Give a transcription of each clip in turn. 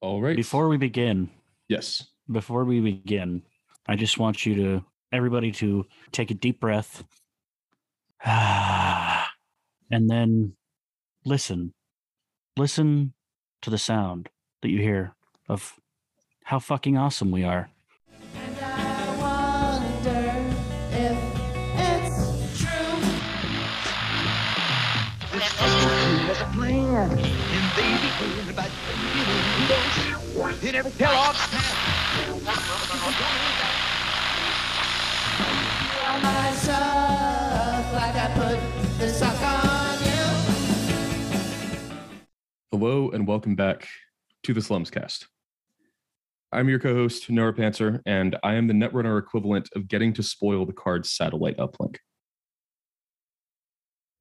All right. Before we begin, yes. before we begin, I just want you to everybody to take a deep breath and then listen. Listen to the sound that you hear of how fucking awesome we are. You. Hello and welcome back to the Slums Cast. I'm your co-host Noah Panzer, and I am the Netrunner equivalent of getting to spoil the card's satellite uplink.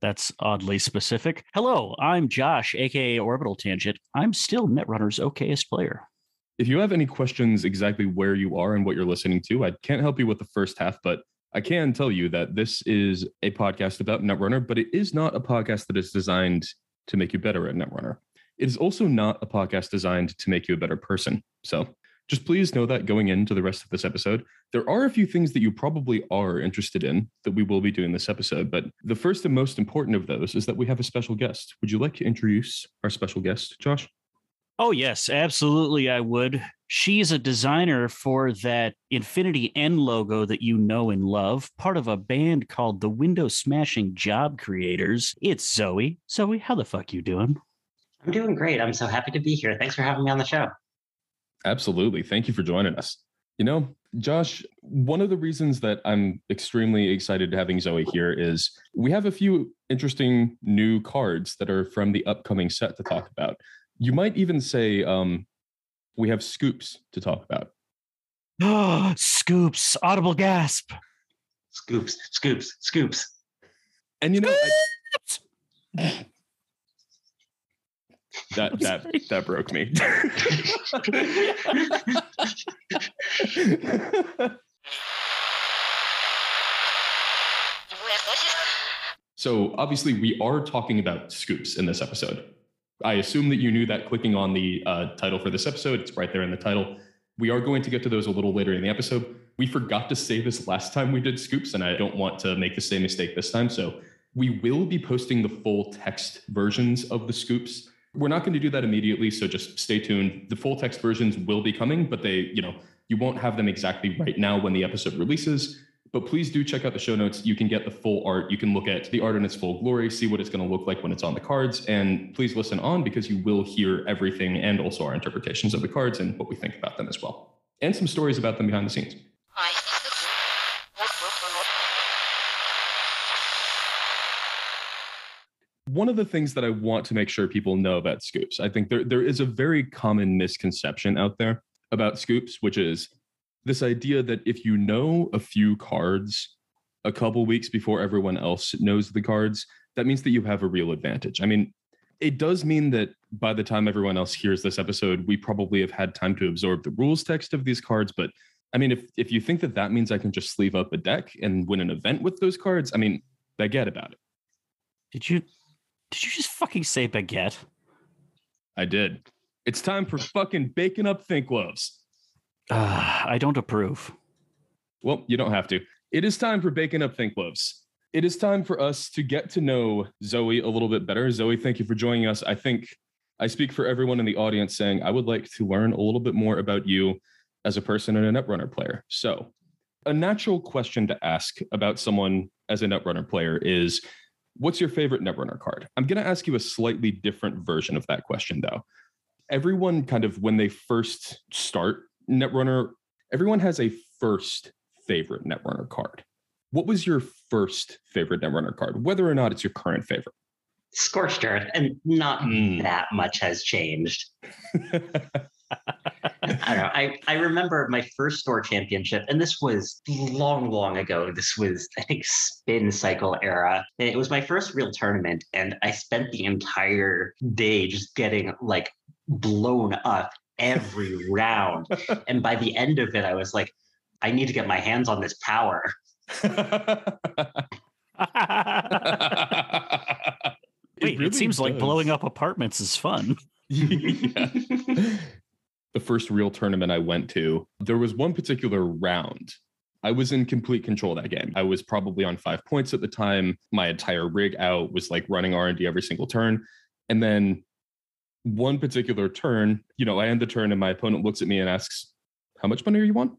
That's oddly specific. Hello, I'm Josh, aka Orbital Tangent. I'm still Netrunner's okayest player. If you have any questions exactly where you are and what you're listening to, I can't help you with the first half, but I can tell you that this is a podcast about Netrunner, but it is not a podcast that is designed to make you better at Netrunner. It is also not a podcast designed to make you a better person. So just please know that going into the rest of this episode, there are a few things that you probably are interested in that we will be doing this episode. But the first and most important of those is that we have a special guest. Would you like to introduce our special guest, Josh? Oh, yes, absolutely, I would. She's a designer for that Infinity N logo that you know and love, part of a band called the Window Smashing Job Creators. It's Zoe. Zoe, how the fuck you doing? I'm doing great. I'm so happy to be here. Thanks for having me on the show. Absolutely. Thank you for joining us. You know, Josh, one of the reasons that I'm extremely excited to having Zoe here is we have a few interesting new cards that are from the upcoming set to talk about. You might even say um, we have scoops to talk about. Oh, scoops, audible gasp. Scoops, scoops, scoops. And you know, I- that that that broke me. so obviously, we are talking about scoops in this episode. I assume that you knew that clicking on the uh, title for this episode, it's right there in the title. We are going to get to those a little later in the episode. We forgot to say this last time we did scoops, and I don't want to make the same mistake this time. So we will be posting the full text versions of the scoops. We're not going to do that immediately, so just stay tuned. The full text versions will be coming, but they, you know, you won't have them exactly right now when the episode releases. But please do check out the show notes. You can get the full art. You can look at the art in its full glory, see what it's going to look like when it's on the cards. And please listen on because you will hear everything and also our interpretations of the cards and what we think about them as well. And some stories about them behind the scenes. One of the things that I want to make sure people know about scoops, I think there, there is a very common misconception out there about scoops, which is this idea that if you know a few cards a couple weeks before everyone else knows the cards, that means that you have a real advantage. I mean, it does mean that by the time everyone else hears this episode, we probably have had time to absorb the rules text of these cards. But I mean, if if you think that that means I can just sleeve up a deck and win an event with those cards, I mean, baguette about it. Did you did you just fucking say baguette? I did. It's time for fucking baking up think loaves. Uh, I don't approve. Well, you don't have to. It is time for baking up think loaves. It is time for us to get to know Zoe a little bit better. Zoe, thank you for joining us. I think I speak for everyone in the audience saying I would like to learn a little bit more about you as a person and a Netrunner player. So, a natural question to ask about someone as a Netrunner player is what's your favorite Netrunner card? I'm going to ask you a slightly different version of that question, though. Everyone kind of, when they first start Netrunner, everyone has a first favorite Netrunner card. What was your first favorite Netrunner card, whether or not it's your current favorite? Scorched Earth, and not Mm. that much has changed. I don't know. I, I remember my first store championship, and this was long, long ago. This was, I think, spin cycle era. And it was my first real tournament, and I spent the entire day just getting like blown up every round. And by the end of it, I was like, I need to get my hands on this power. Wait, it, seems like blowing up apartments is fun. yeah. First real tournament I went to, there was one particular round. I was in complete control that game. I was probably on five points at the time. My entire rig out was like running R&D every single turn. And then one particular turn, you know, I end the turn and my opponent looks at me and asks, How much money are you on?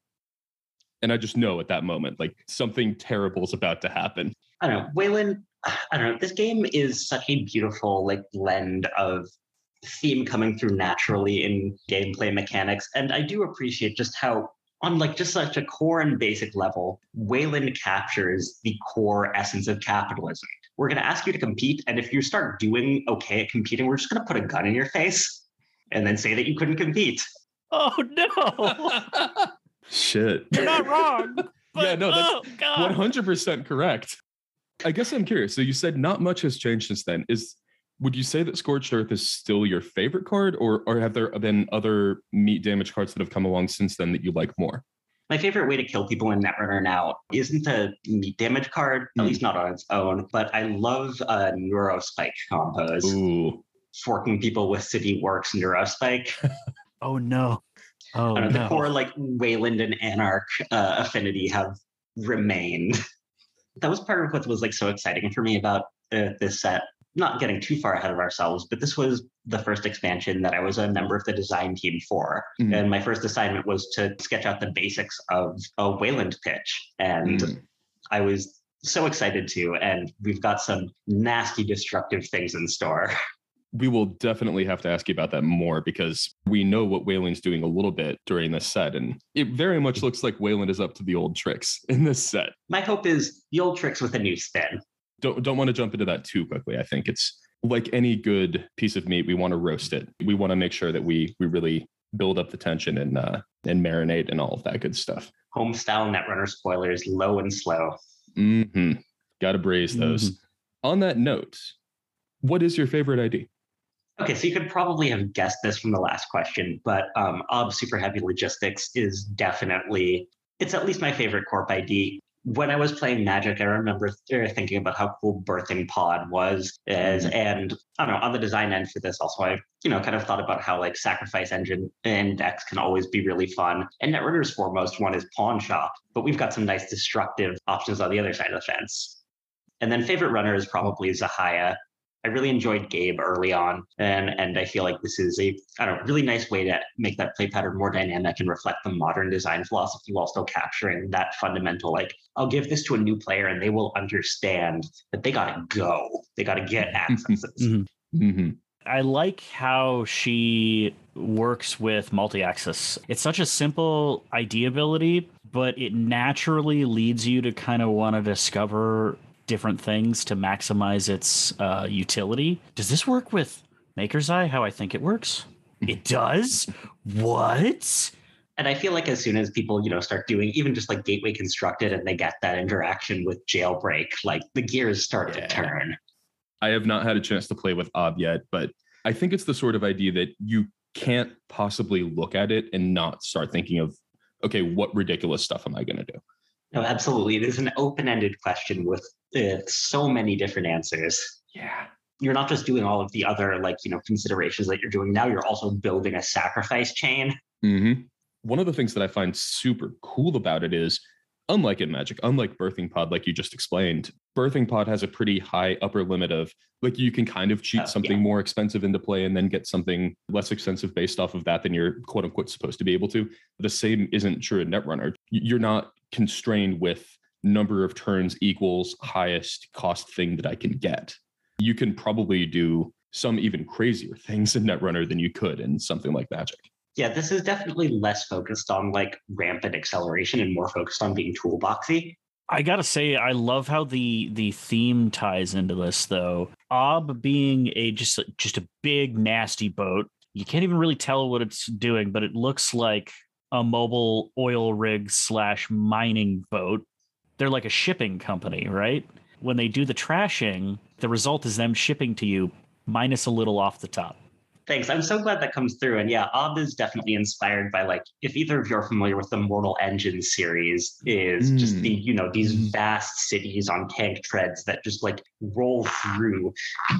And I just know at that moment, like something terrible is about to happen. I don't know. Wayland, I don't know. This game is such a beautiful like blend of theme coming through naturally in gameplay mechanics. And I do appreciate just how on like just such a core and basic level, Wayland captures the core essence of capitalism. We're going to ask you to compete. And if you start doing okay at competing, we're just going to put a gun in your face and then say that you couldn't compete. Oh no. Shit. You're not wrong. But, Yeah, no, that's oh, 100% correct. I guess I'm curious. So you said not much has changed since then. Is would you say that Scorched Earth is still your favorite card, or or have there been other meat damage cards that have come along since then that you like more? My favorite way to kill people in Netrunner now isn't a meat damage card, at Hmm. least not on its own, but I love uh, Neurospike combos. Ooh, Forking people with City Works Neurospike. Oh no. Oh I don't the no. core like Wayland and Anarch uh, affinity have remained. that was part of what was like so exciting for me about uh, this set. Not getting too far ahead of ourselves, but this was the first expansion that I was a member of the design team for. Mhm. And my first assignment was to sketch out the basics of a Wayland pitch. And Mm. I was so excited to. And we've got some nasty, destructive things in store. we will definitely have to ask you about that more because we know what Wayland's doing a little bit during this set, and it very much looks like Wayland is up to the old tricks in this set. My hope is the old tricks with a new spin. Don't don't want to jump into that too quickly. I think it's like any good piece of meat, we want to roast it. We want to make sure that we we really build up the tension and uh, and marinate and all of that good stuff. Home style Netrunner spoilers, low and slow. Mm-hmm. Got to braise those. On that note, what is your favorite ID? Okay, so you could probably have guessed this from the last question, but um, Ob Super Heavy Logistics is definitely, it's at least my favorite Corp ID. When I was playing Magic, I remember thinking about how cool Birthing Pod was, as, mm-hmm. and I don't know, on the design end for this also, I, you know, kind of thought about how like Sacrifice Engine and decks can always be really fun. And Netrunner's foremost one is Pawn Shop, but we've got some nice destructive options on the other side of the fence. And then favorite runner is probably Zahya. I really enjoyed Gabe early on, and and I feel like this is a I don't know really nice way to make that play pattern more dynamic and reflect the modern design philosophy while still capturing that fundamental like I'll give this to a new player and they will understand that they gotta go, they gotta get accesses. Mhm. hmm I like how she works with multi-axis. It's such a simple idea ability, but it naturally leads you to kind of want to discover different things to maximize its uh, utility. Does this work with Maker's Eye? How I think it works? It does. What? And I feel like as soon as people, you know, start doing even just like gateway constructed and they get that interaction with jailbreak, like the gears start Yeah. to turn. I have not had a chance to play with Ob yet, but I think it's the sort of idea that you can't possibly look at it and not start thinking of, okay, what ridiculous stuff am I going to do? No, absolutely. It is an open-ended question with uh, so many different answers. Yeah. you're not just doing all of the other like you know considerations that you're doing now you're also building a sacrifice chain hmm One of the things that I find super cool about it is, unlike in Magic, unlike Birthing Pod, like you just explained, Birthing Pod has a pretty high upper limit of like you can kind of cheat Oh, something yeah. more expensive into play and then get something less expensive based off of that than you're quote unquote supposed to be able to. The same isn't true in Netrunner. You're not constrained with number of turns equals highest cost thing that I can get. You can probably do some even crazier things in Netrunner than you could in something like Magic. Yeah this is definitely less focused on like rampant acceleration and more focused on being toolboxy I gotta say, I love how the the theme ties into this though. Ob being a just just a big nasty boat. You can't even really tell what it's doing, but it looks like a mobile oil rig slash mining boat. They're like a shipping company, right? When they do the trashing, the result is them shipping to you minus a little off the top. Thanks. I'm so glad that comes through. And yeah, Ob is definitely inspired by like if either of you are familiar with the Mortal Engines series, is just the you know these Mm. vast cities on tank treads that just like roll through,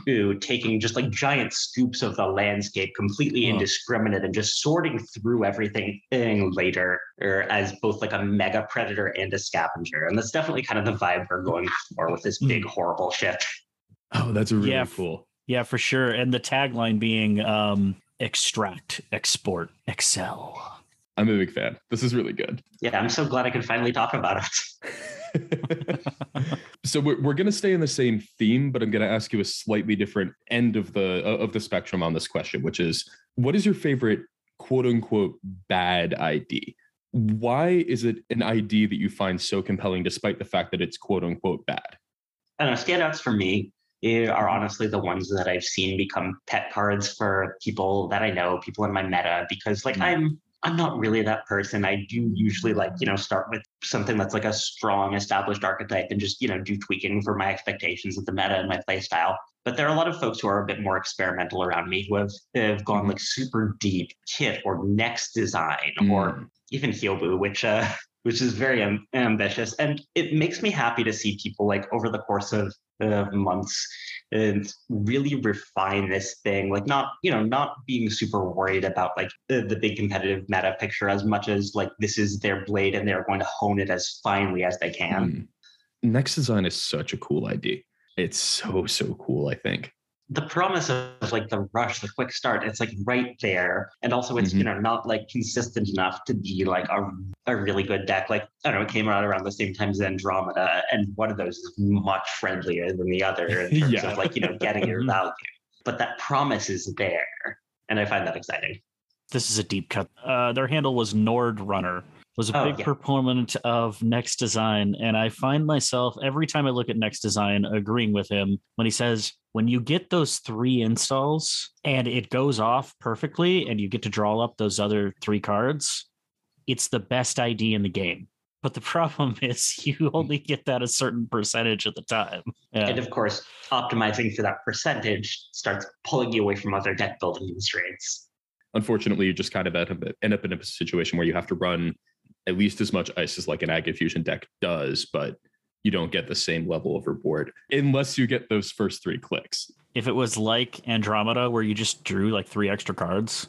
to taking just like giant scoops of the landscape, completely Huh. indiscriminate, and just sorting through everything later, or as both like a mega predator and a scavenger. And that's definitely kind of the vibe we're going for with this big horrible ship. Oh, that's really Yeah. cool. Yeah, for sure. And the tagline being um, extract, export, excel. I'm a big fan. This is really good. Yeah, I'm so glad I can finally talk about it. so we're, we're going to stay in the same theme but i'm going to ask you a slightly different end of the of the spectrum on this question which is what is your favorite quote unquote bad id why is it an id that you find so compelling despite the fact that it's quote unquote bad I don't know, standouts for me are honestly the ones that I've seen become pet cards for people that I know, people in my meta, because like Mm. I'm I'm not really that person. I do usually like, you know, start with something that's like a strong established archetype and just, you know, do tweaking for my expectations of the meta and my play style. But there are a lot of folks who are a bit more experimental around me who have, have gone Mhm. like super deep kit or next design or Mm. even Hyoubu, which uh which is very am- ambitious. And it makes me happy to see people like over the course of uh, months and really refine this thing like not you know not being super worried about like the, the big competitive meta picture as much as like this is their blade and they're going to hone it as finely as they can Mm. next design is such a cool idea. it's so so cool i think the promise of like the rush, the quick start, it's like right there. And also it's, you know, not like consistent enough to be like a, a really good deck. Like, I don't know, it came out around the same time as Andromeda, and one of those is much friendlier than the other in terms Yeah. of like, you know, getting your value. But that promise is there. And I find that exciting. This is a deep cut. Uh, their handle was Nord Runner. Was a Oh, big yeah. proponent of Next Design, and I find myself every time I look at Next Design agreeing with him when he says, "When you get those three installs and it goes off perfectly, and you get to draw up those other three cards, it's the best ID in the game." But the problem is, you only get that a certain percentage of the time. Yeah. And of course, optimizing for that percentage starts pulling you away from other deck building constraints. unfortunately you just kind of end up, end up in a situation where you have to run at least as much ice as like an AgInfusion deck does but you don't get the same level of reward unless you get those first three clicks if it was like Andromeda, where you just drew like three extra cards,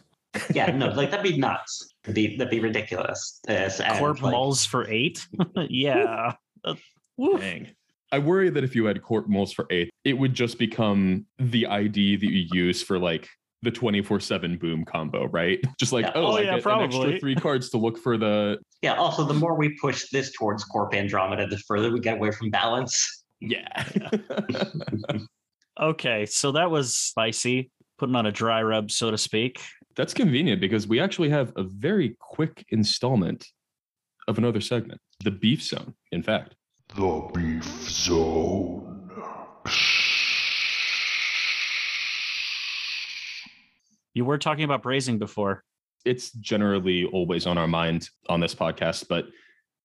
Yeah, no, like that'd be nuts. That'd be, that'd be ridiculous. Uh, so- and, Corp like, Mulls for eight. yeah. Woof. Dang. I worry that if you had Court Moles for eight, it would just become the ID that you use for like the 24 7 boom combo, right? Just like, Yeah. oh, Oh, I yeah, get an extra probably. three cards to look for the. Yeah, also, the more we push this towards Corp Andromeda, the further we get away from balance. Yeah. Okay, so that was spicy, putting on a dry rub, so to speak. That's convenient because we actually have a very quick installment of another segment, the beef zone, in fact. The Beef Zone. You were talking about brazing before. It's generally always on our mind on this podcast, but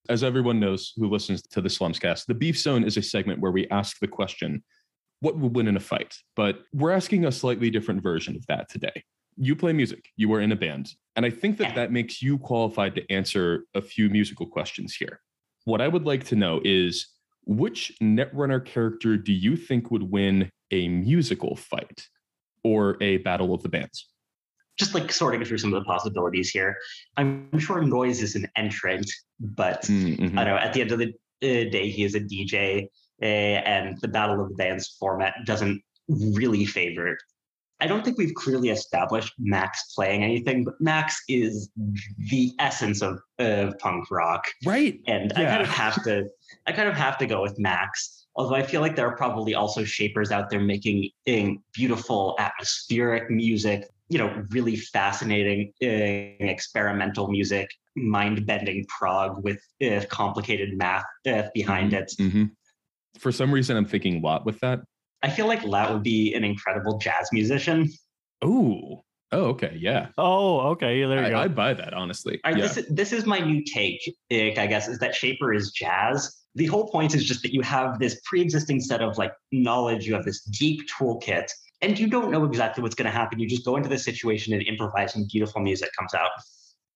as everyone knows who listens to the Slumscast, the beef zone is a segment where we ask the question, what would win in a fight? But we're asking a slightly different version of that today. You play music, you are in a band, and I think that that makes you qualified to answer a few musical questions here. What I would like to know is which Netrunner character do you think would win a musical fight or a battle of the bands? Just like sorting through some of the possibilities here. I'm sure Noise is an entrant, but Mhm. I don't know at the end of the uh, day, he is a DJ, uh, and the Battle of the Bands format doesn't really favor it. I don't think we've clearly established Max playing anything, but Max is the essence of, of punk rock. Right. and I kind of have to I kind of have to go with Max. Although I feel like there are probably also shapers out there making eh, beautiful atmospheric music, you know, really fascinating eh, experimental music, mind-bending prog with uh, complicated math uh, behind it. hmm For some reason, I'm thinking Lat with that. I feel like Lat would be an incredible jazz musician. Oh, oh, okay, yeah. Oh, okay. There you I, go. I'd buy that honestly. All right, yeah. this, is, this is my new take, Ick, I guess, is that Shaper is jazz. The whole point is just that you have this pre-existing set of like knowledge, you have this deep toolkit, and you don't know exactly what's going to happen. You just go into the situation and improvise, and beautiful music comes out.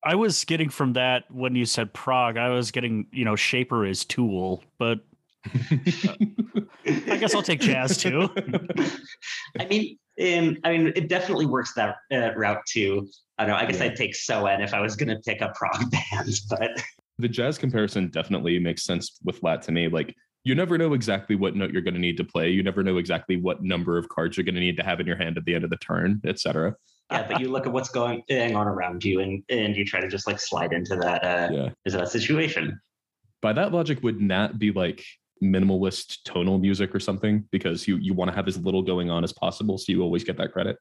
I was getting from that when you said prog, I was getting, you know, Shaper is Tool, but I guess I'll take jazz too. I mean, um, I mean, it definitely works that uh, route too. I don't know. I guess Yeah. I'd take Soen if I was going to pick a prog band, but the jazz comparison definitely makes sense with Lat to me. Like you never know exactly what note you're going to need to play. You never know exactly what number of cards you're going to need to have in your hand at the end of the turn, etc. yeah. But you look at what's going on around you, and and you try to just like slide into that uh, Yeah. is that situation. By that logic, would Gnat be like minimalist tonal music or something? Because you you want to have as little going on as possible, so you always get that credit.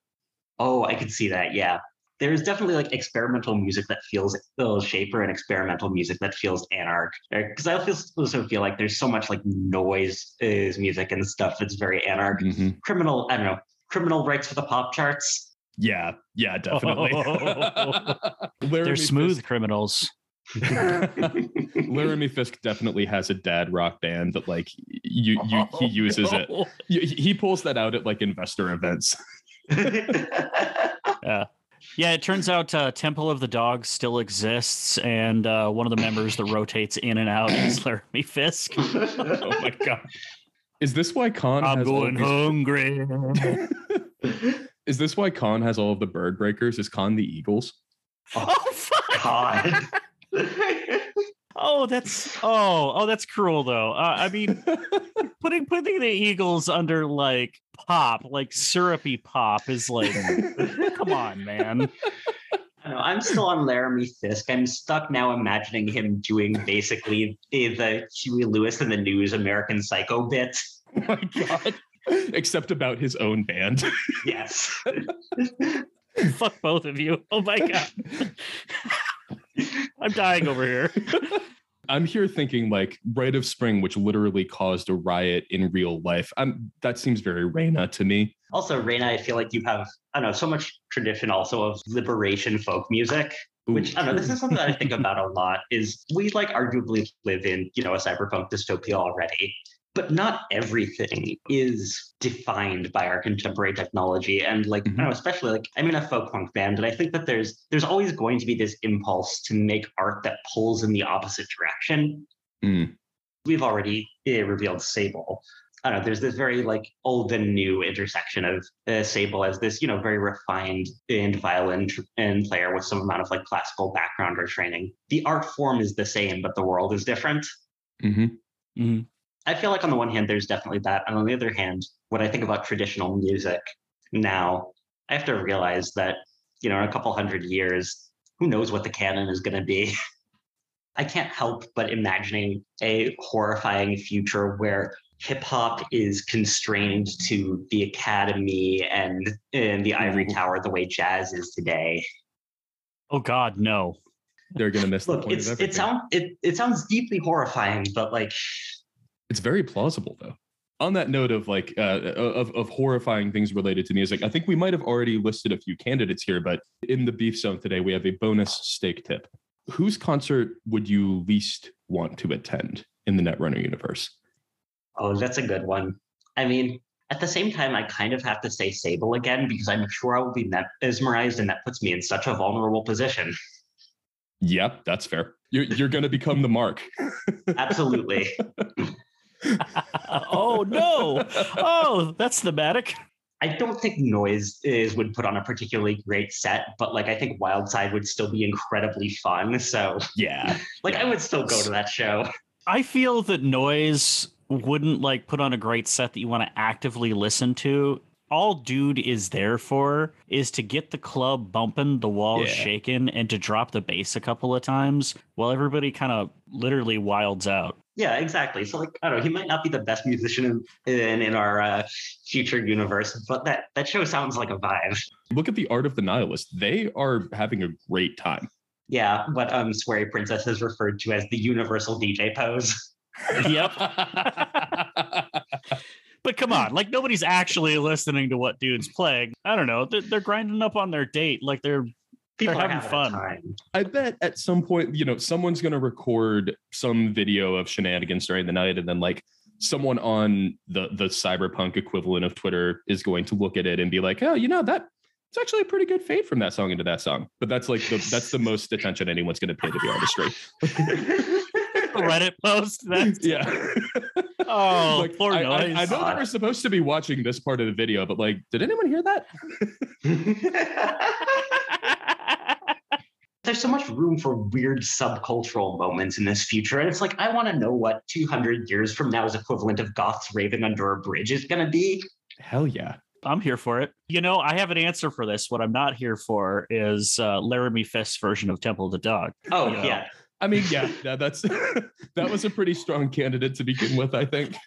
Oh, I could see that. Yeah. There's definitely like experimental music that feels little shaper and experimental music that feels anarch. Because I feel, also feel like there's so much like noise is music and stuff that's very anarch. Mhm. Criminal, I don't know, criminal writes for the pop charts. Yeah, yeah, definitely. They're smooth Fisk- criminals. Laramie Fisk definitely has a dad rock band that like you, you he uses it. He, he pulls that out at like investor events. Yeah, it turns out uh, Temple of the Dog still exists, and uh, one of the members that rotates in and out is Laramie Fisk. Oh my god. Is this why Khan I'm has going these- hungry. Is this why Khan has all of the bird breakers? Is Khan the Eagles? oh fuck! God. Oh, that's oh oh that's cruel though. Uh, I mean, putting putting the Eagles under like pop, like syrupy pop, is like, come on, man. I know, I'm still on Laramie Fisk. I'm stuck now imagining him doing basically the, the Huey Lewis and the News American Psycho bit. Oh my god. Except about his own band. Yes. Fuck both of you. Oh my god, I'm dying over here. I'm here thinking like Rite of Spring, which literally caused a riot in real life. I'm that seems very Reina to me. Also, Reina, I feel like you have, I don't know, so much tradition also of liberation folk music, which I don't know, this is something that I think about a lot is we like arguably live in, you know, a cyberpunk dystopia already. But not everything is defined by our contemporary technology. And like, I don't know, especially like I'm in a folk punk band, and I think that there's there's always going to be this impulse to make art that pulls in the opposite direction. Mm. We've already uh, revealed Sable, I don't know, there's this very like old and new intersection of uh, Sable as this, you know, very refined and violin tr- and player with some amount of like classical background or training. The art form is the same, but the world is different. hmm I feel like on the one hand, there's definitely that. And on the other hand, when I think about traditional music now, I have to realize that, you know, in a couple hundred years, who knows what the canon is going to be. I can't help but imagining a horrifying future where hip hop is constrained to the academy and, in the ivory mm-hmm. tower the way jazz is today. Oh God, no. They're gonna miss the Look, point it's of it everything. sounds it, it sounds deeply horrifying, but like it's very plausible though. On that note of like uh, of of horrifying things related to music, I think we might have already listed a few candidates here, but in the beef zone today, we have a bonus steak tip. Whose concert would you least want to attend in the Netrunner universe? Oh, that's a good one. I mean, at the same time, I kind of have to say Sable again because I'm sure I will be mesmerized, and that puts me in such a vulnerable position. Yep, that's fair. You're you're gonna become the mark. Absolutely. oh no. Oh, that's thematic. I don't think Noise is would put on a particularly great set, but like I think Wyldside would still be incredibly fun. So yeah. like I would still go to that show. I feel that noise wouldn't like put on a great set that you want to actively listen to. All dude is there for is to get the club bumping, the walls Yeah. shaking, and to drop the bass a couple of times while everybody kind of literally wilds out. Yeah, exactly. So like I don't know, he might not be the best musician in in, in our uh, future universe, but that that show sounds like a vibe. Look at the art of the nihilist. They are having a great time. Yeah, what um Swery Princess has referred to as the universal DJ pose. Yep. But come on, like nobody's actually listening to what dude's playing. I don't know. They're, they're grinding up on their date like they're People They're having having fun. Time. I bet at some point, you know, someone's going to record some video of shenanigans during the night and then like someone on the the cyberpunk equivalent of Twitter is going to look at it and be like, oh, you know that it's actually a pretty good fade from that song into that song. But that's like the that's the most attention anyone's going to pay to the artistry. Reddit post. That's yeah. oh, Like, poor I, I- noise. I know that we're supposed to be watching this part of the video, but like, did anyone hear that? There's so much room for weird subcultural moments in this future. And it's like, I want to know what 200 years from now's equivalent of goths raving under a bridge is going to be. Hell yeah. I'm here for it. You know, I have an answer for this. What I'm not here for is uh, Laramie Fisk's version of Temple of the Dog. Oh, Yeah. yeah. I mean, yeah, yeah that's that was a pretty strong candidate to begin with, I think.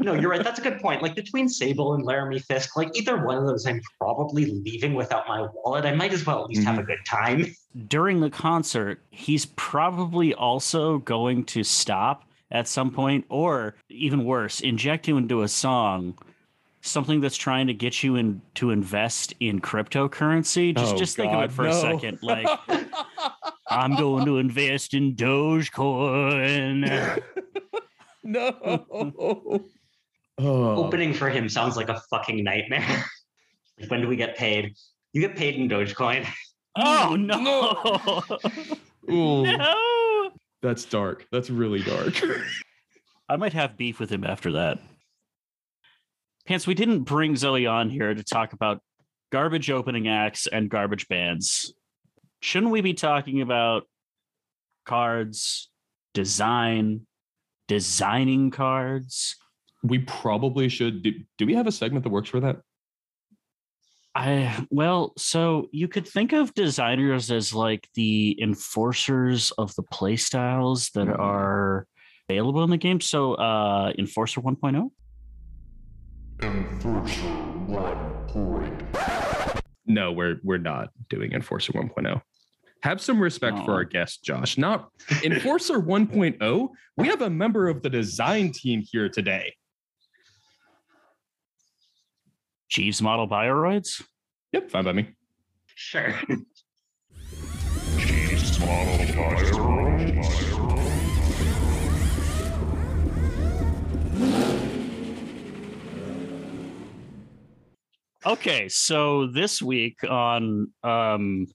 No, you're right. That's a good point. Like between Sable and Laramie Fisk, like either one of those, I'm probably leaving without my wallet. I might as well at least have a mm-hmm. good time. During the concert, he's probably also going to stop at some point, or even worse, inject you into a song. Something that's trying to get you in to invest in cryptocurrency. Just Oh, just think of it for a second. Like I'm going to invest in Dogecoin. no. Oh. Opening for him sounds like a fucking nightmare. Like, when do we get paid? You get paid in Dogecoin. Oh no! Ooh, no! That's dark. That's really dark. I might have beef with him after that. Pants, we didn't bring Zoe on here to talk about garbage opening acts and garbage bands. Shouldn't we be talking about cards, design, designing cards? we probably should. Do, do we have a segment that works for that? I well, so you could think of designers as like the enforcers of the playstyles that Mhm. are available in the game. So uh Enforcer oh? 1.0? Enforcer 1.0. No, we're we're not doing Enforcer 1.0. Have some respect for our guest, Josh. Not Enforcer 1.0. We have a member of the design team here today. Jeeves model bioroids? Yep, fine by me. Sure. Jeeves model Pyro. Okay, so this week on um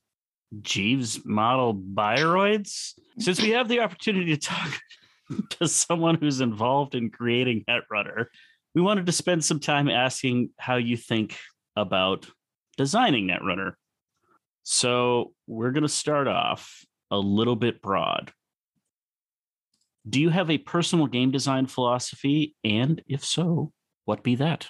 Jeeves model bioroids, since we have the opportunity to talk to someone who's involved in creating Netrunner, we wanted to spend some time asking how you think about designing Netrunner. So we're going to start off a little bit broad. Do you have a personal game design philosophy? And if so, what be that?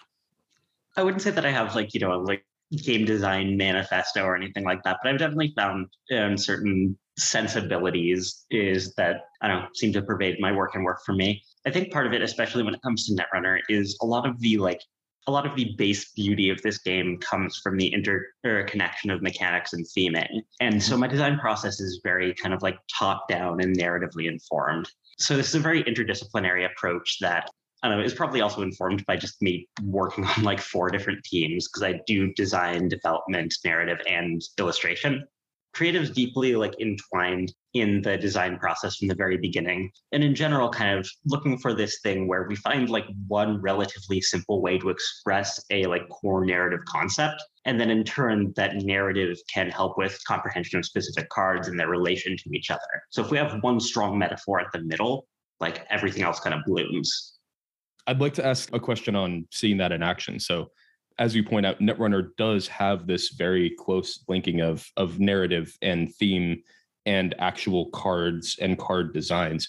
I wouldn't say that I have like, you know, like game design manifesto or anything like that, but I've definitely found um, certain sensibilities is that I don't know, seem to pervade my work and work for me. I think part of it, especially when it comes to Netrunner, is a lot of the like a lot of the base beauty of this game comes from the interconnection of mechanics and theming. And so my design process is very kind of like top down and narratively informed. So this is a very interdisciplinary approach that I don't know, is probably also informed by just me working on like four different teams because I do design, development, narrative, and illustration. Creative's deeply like entwined in the design process from the very beginning. And in general, kind of looking for this thing where we find like one relatively simple way to express a like core narrative concept. And then in turn, that narrative can help with comprehension of specific cards and their relation to each other. So if we have one strong metaphor at the middle, like everything else kind of blooms. I'd like to ask a question on seeing that in action. So, as you point out, Netrunner does have this very close linking of of narrative and theme and actual cards and card designs.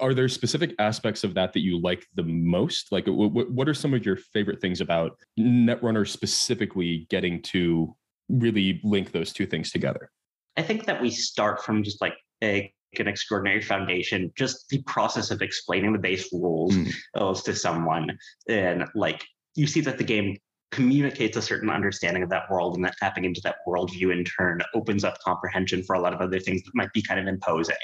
Are there specific aspects of that that you like the most? Like, w- what are some of your favorite things about Netrunner specifically getting to really link those two things together? I think that we start from just like a, an extraordinary foundation, just the process of explaining the base rules Mm. to someone. And like you see that the game communicates a certain understanding of that world, and that tapping into that worldview in turn opens up comprehension for a lot of other things that might be kind of imposing.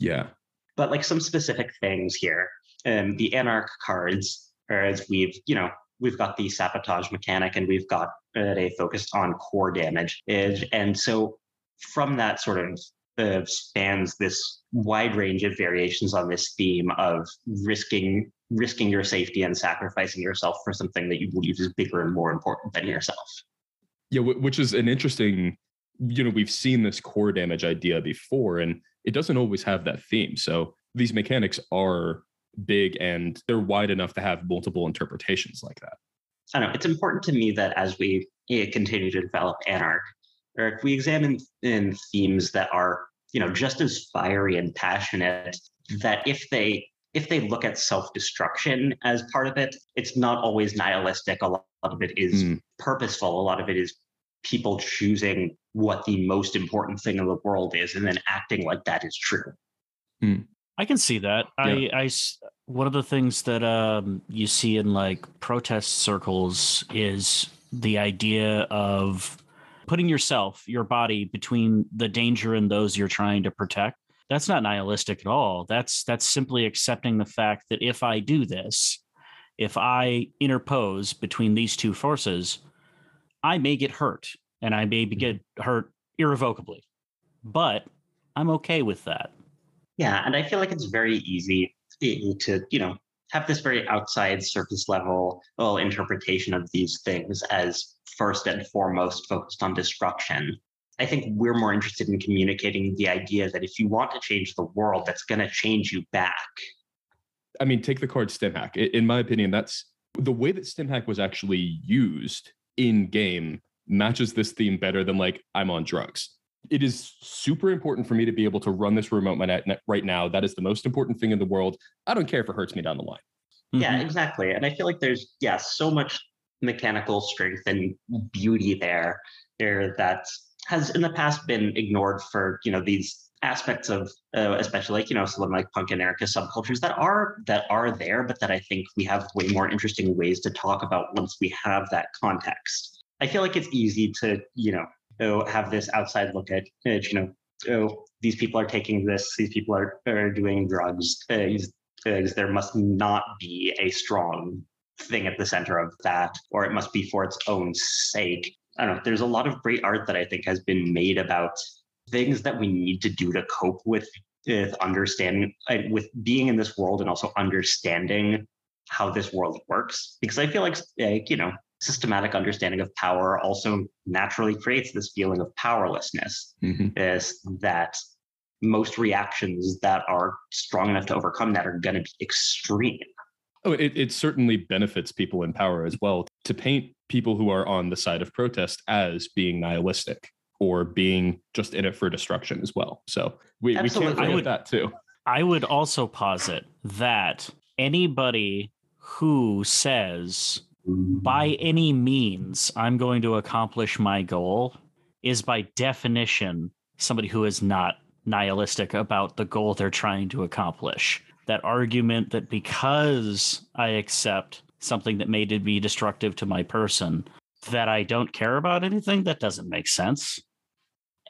Yeah. But like some specific things here, um, the Anarch cards, or as we've, you know, we've got the sabotage mechanic and we've got uh, a focus on core damage. And, and so from that sort of uh, spans this wide range of variations on this theme of risking risking your safety and sacrificing yourself for something that you believe is bigger and more important than yourself. Yeah, which is an interesting, you know, we've seen this core damage idea before, and it doesn't always have that theme. So these mechanics are big and they're wide enough to have multiple interpretations like that. I know. It's important to me that as we continue to develop Anarch, or if we examine in themes that are, you know, just as fiery and passionate, that if they if they look at self-destruction as part of it, it's not always nihilistic. A lot of it is Mm. purposeful. A lot of it is people choosing what the most important thing in the world is and then acting like that is true. I can see that. i i one of the things that um, you see in like protest circles is the idea of putting yourself, your body, between the danger and those you're trying to protect. That's not nihilistic at all. That's that's simply accepting the fact that if I do this, if I interpose between these two forces, I may get hurt, and I may be- mm-hmm. get hurt irrevocably. But I'm okay with that. Yeah, and I feel like it's very easy to, you know, have this very outside surface level well, interpretation of these things as first and foremost focused on destruction. I think we're more interested in communicating the idea that if you want to change the world, that's going to change you back. I mean, take the card StimHack. I- In my opinion, that's the way that StimHack was actually used in game matches this theme better than like I'm on drugs. It is super important for me to be able to run this remote net net right now. That is the most important thing in the world. I don't care if it hurts me down the line. Yeah, Mhm. exactly. And I feel like there's yeah, so much mechanical strength and beauty there there that has in the past been ignored for, you know, these aspects of uh, especially like, you know, something like punk and Erica subcultures that are that are there, but that I think we have way more interesting ways to talk about once we have that context. I feel like it's easy to, you know, oh, have this outside look at it, you know, oh, these people are taking this, these people are, are doing drugs, uh, these there must not be a strong thing at the center of that, or it must be for its own sake. I don't know. There's a lot of great art that I think has been made about things that we need to do to cope with with understanding with being in this world and also understanding how this world works. Because I feel like like you know systematic understanding of power also naturally creates this feeling of powerlessness mm-hmm. is that most reactions that are strong enough to overcome that are going to be extreme. Oh, it, it certainly benefits people in power as well to paint people who are on the side of protest as being nihilistic or being just in it for destruction as well. So we, we can't Absolutely. forget I would- that too. I would also posit that anybody who says, by any means, I'm going to accomplish my goal is by definition somebody who is not nihilistic about the goal they're trying to accomplish. That argument that because I accept something that may be destructive to my person, that I don't care about anything, that doesn't make sense.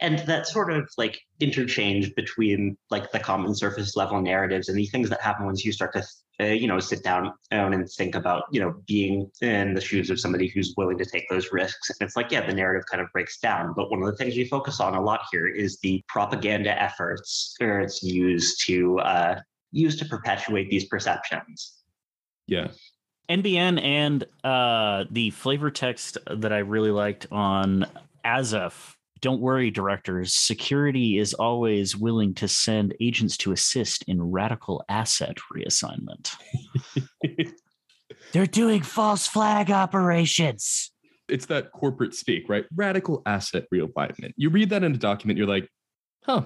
And that sort of like interchange between like the common surface level narratives and the things that happen once you start to, uh, you know, sit down and think about, you know, being in the shoes of somebody who's willing to take those risks. And it's like, yeah, the narrative kind of breaks down. But one of the things we focus on a lot here is the propaganda efforts where it's used to uh, used to perpetuate these perceptions. Yeah. NBN and uh, the flavor text that I really liked on Azef. Don't worry, directors. Security is always willing to send agents to assist in radical asset reassignment. They're doing false flag operations. it's that corporate speak, right? Radical asset realignment. You read that in a document, you're like, huh,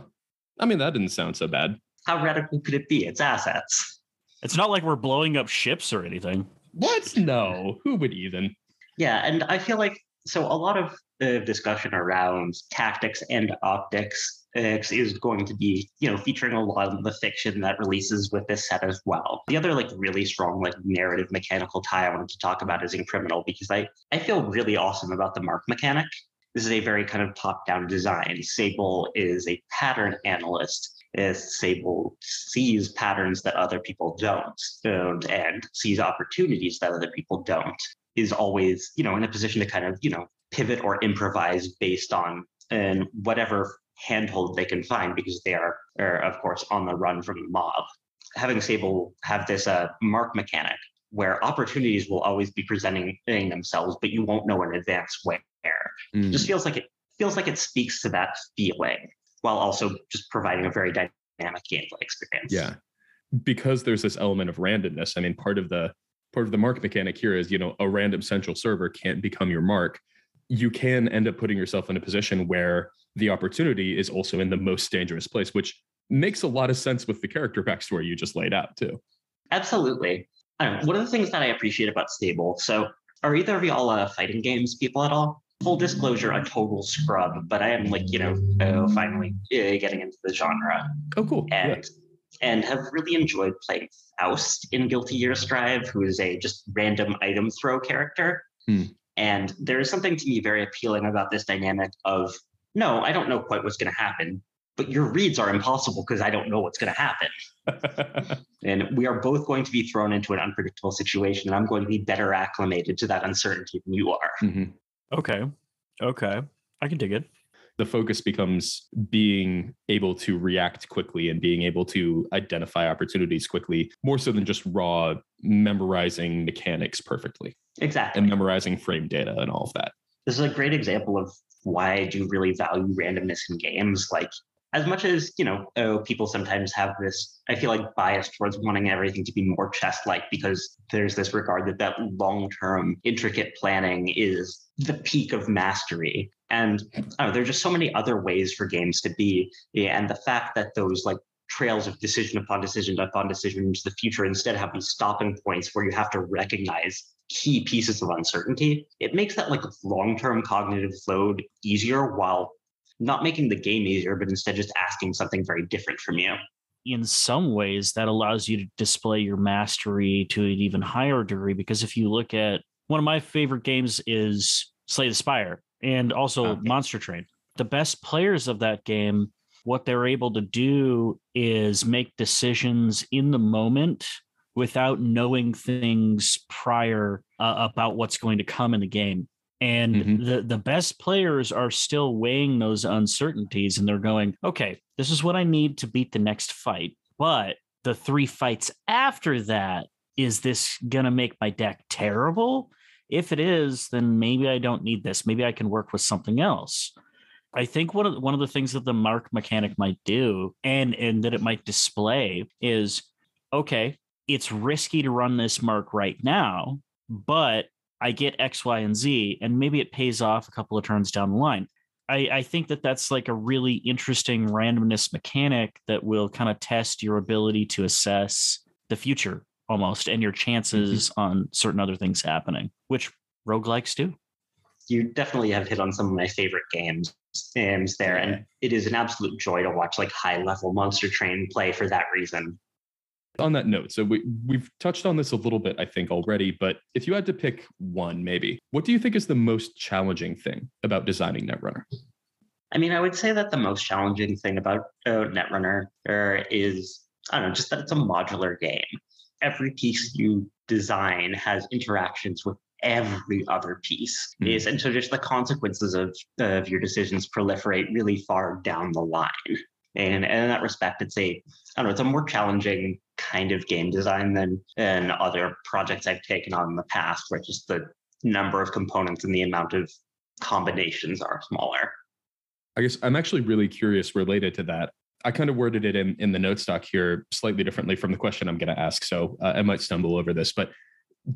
I mean, that didn't sound so bad. How radical could it be? It's assets. It's not like we're blowing up ships or anything. What? No, who would even? Yeah, and I feel like so a lot of the discussion around tactics and optics uh, is going to be, you know, featuring a lot of the fiction that releases with this set as well. The other like really strong like narrative mechanical tie I wanted to talk about is in Criminal because I I feel really awesome about the mark mechanic. This is a very kind of top-down design. Sable is a pattern analyst. Is Sable sees patterns that other people don't, and, and sees opportunities that other people don't is always, you know, in a position to kind of, you know, pivot or improvise based on and whatever handhold they can find because they are, are of course on the run from the mob. having Sable have this uh, mark mechanic where opportunities will always be presenting themselves, but you won't know in advance where. Mm. Just feels like it feels like it speaks to that feeling while also just providing a very dynamic gameplay experience. Yeah. Because there's this element of randomness. I mean, part of the part of the mark mechanic here is, you know, a random central server can't become your mark. You can end up putting yourself in a position where the opportunity is also in the most dangerous place, which makes a lot of sense with the character backstory you just laid out too. Absolutely. I don't know, one of the things that I appreciate about Sable. So, are either of y'all uh, fighting games people at all? Full disclosure, a total scrub, but I am like you know, oh, finally uh, getting into the genre. Oh, cool. and Yeah. and have really enjoyed playing Faust in Guilty Gear Strive, who is a just random item throw character. Hmm. And there is something to me very appealing about this dynamic of no, I don't know quite what's going to happen, but your reads are impossible because I don't know what's going to happen. And we are both going to be thrown into an unpredictable situation, and I'm going to be better acclimated to that uncertainty than you are. Mhm. Okay. Okay. I can dig it. The focus becomes being able to react quickly and being able to identify opportunities quickly, more so than just raw memorizing mechanics perfectly Exactly. and memorizing frame data and all of that. this is a great example of why I do really value randomness in games. Like, as much as, you know, oh, people sometimes have this, I feel like bias towards wanting everything to be more chess like because there's this regard that that long term, intricate planning is the peak of mastery. And oh, there are just so many other ways for games to be. Yeah, and the fact that those like trails of decision upon decision upon decision into the future instead have these stopping points where you have to recognize key pieces of uncertainty, it makes that like long-term cognitive load easier while not making the game easier, but instead just asking something very different from you. in some ways that allows you to display your mastery to an even higher degree because if you look at one of my favorite games is Slay the Spire and also Okay. Monster Train. The best players of that game, what they're able to do is make decisions in the moment without knowing things prior uh, about what's going to come in the game. And Mhm. the, the best players are still weighing those uncertainties and they're going, okay, this is what I need to beat the next fight. But the three fights after that, is this going to make my deck terrible? If it is, then maybe I don't need this. Maybe I can work with something else. I think one of one of the things that the mark mechanic might do and and that it might display is okay, it's risky to run this mark right now, but I get X, Y, and Z, and maybe it pays off a couple of turns down the line. I, I think that that's like a really interesting randomness mechanic that will kind of test your ability to assess the future almost and your mm-hmm. chances on certain other things happening, which roguelikes do. You definitely have hit on some of my favorite games games there, and it is an absolute joy to watch like high level Monster Train play for that reason. On that note, so we, we've touched on this a little bit, I think, already, but if you had to pick one, maybe, what do you think is the most challenging thing about designing Netrunner? I mean, I would say that the most challenging thing about uh, Netrunner er, is, I don't know, just that it's a modular game. Every piece you design has interactions with every other piece. Hmm. Is and so just the consequences of of your decisions proliferate really far down the line. And, and in that respect, it's a I don't know, it's a more challenging kind of game design than than other projects I've taken on in the past, where just the number of components and the amount of combinations are smaller. I guess I'm actually really curious related to that. I kind of worded it in, in the note stock here slightly differently from the question I'm going to ask. So uh, I might stumble over this, but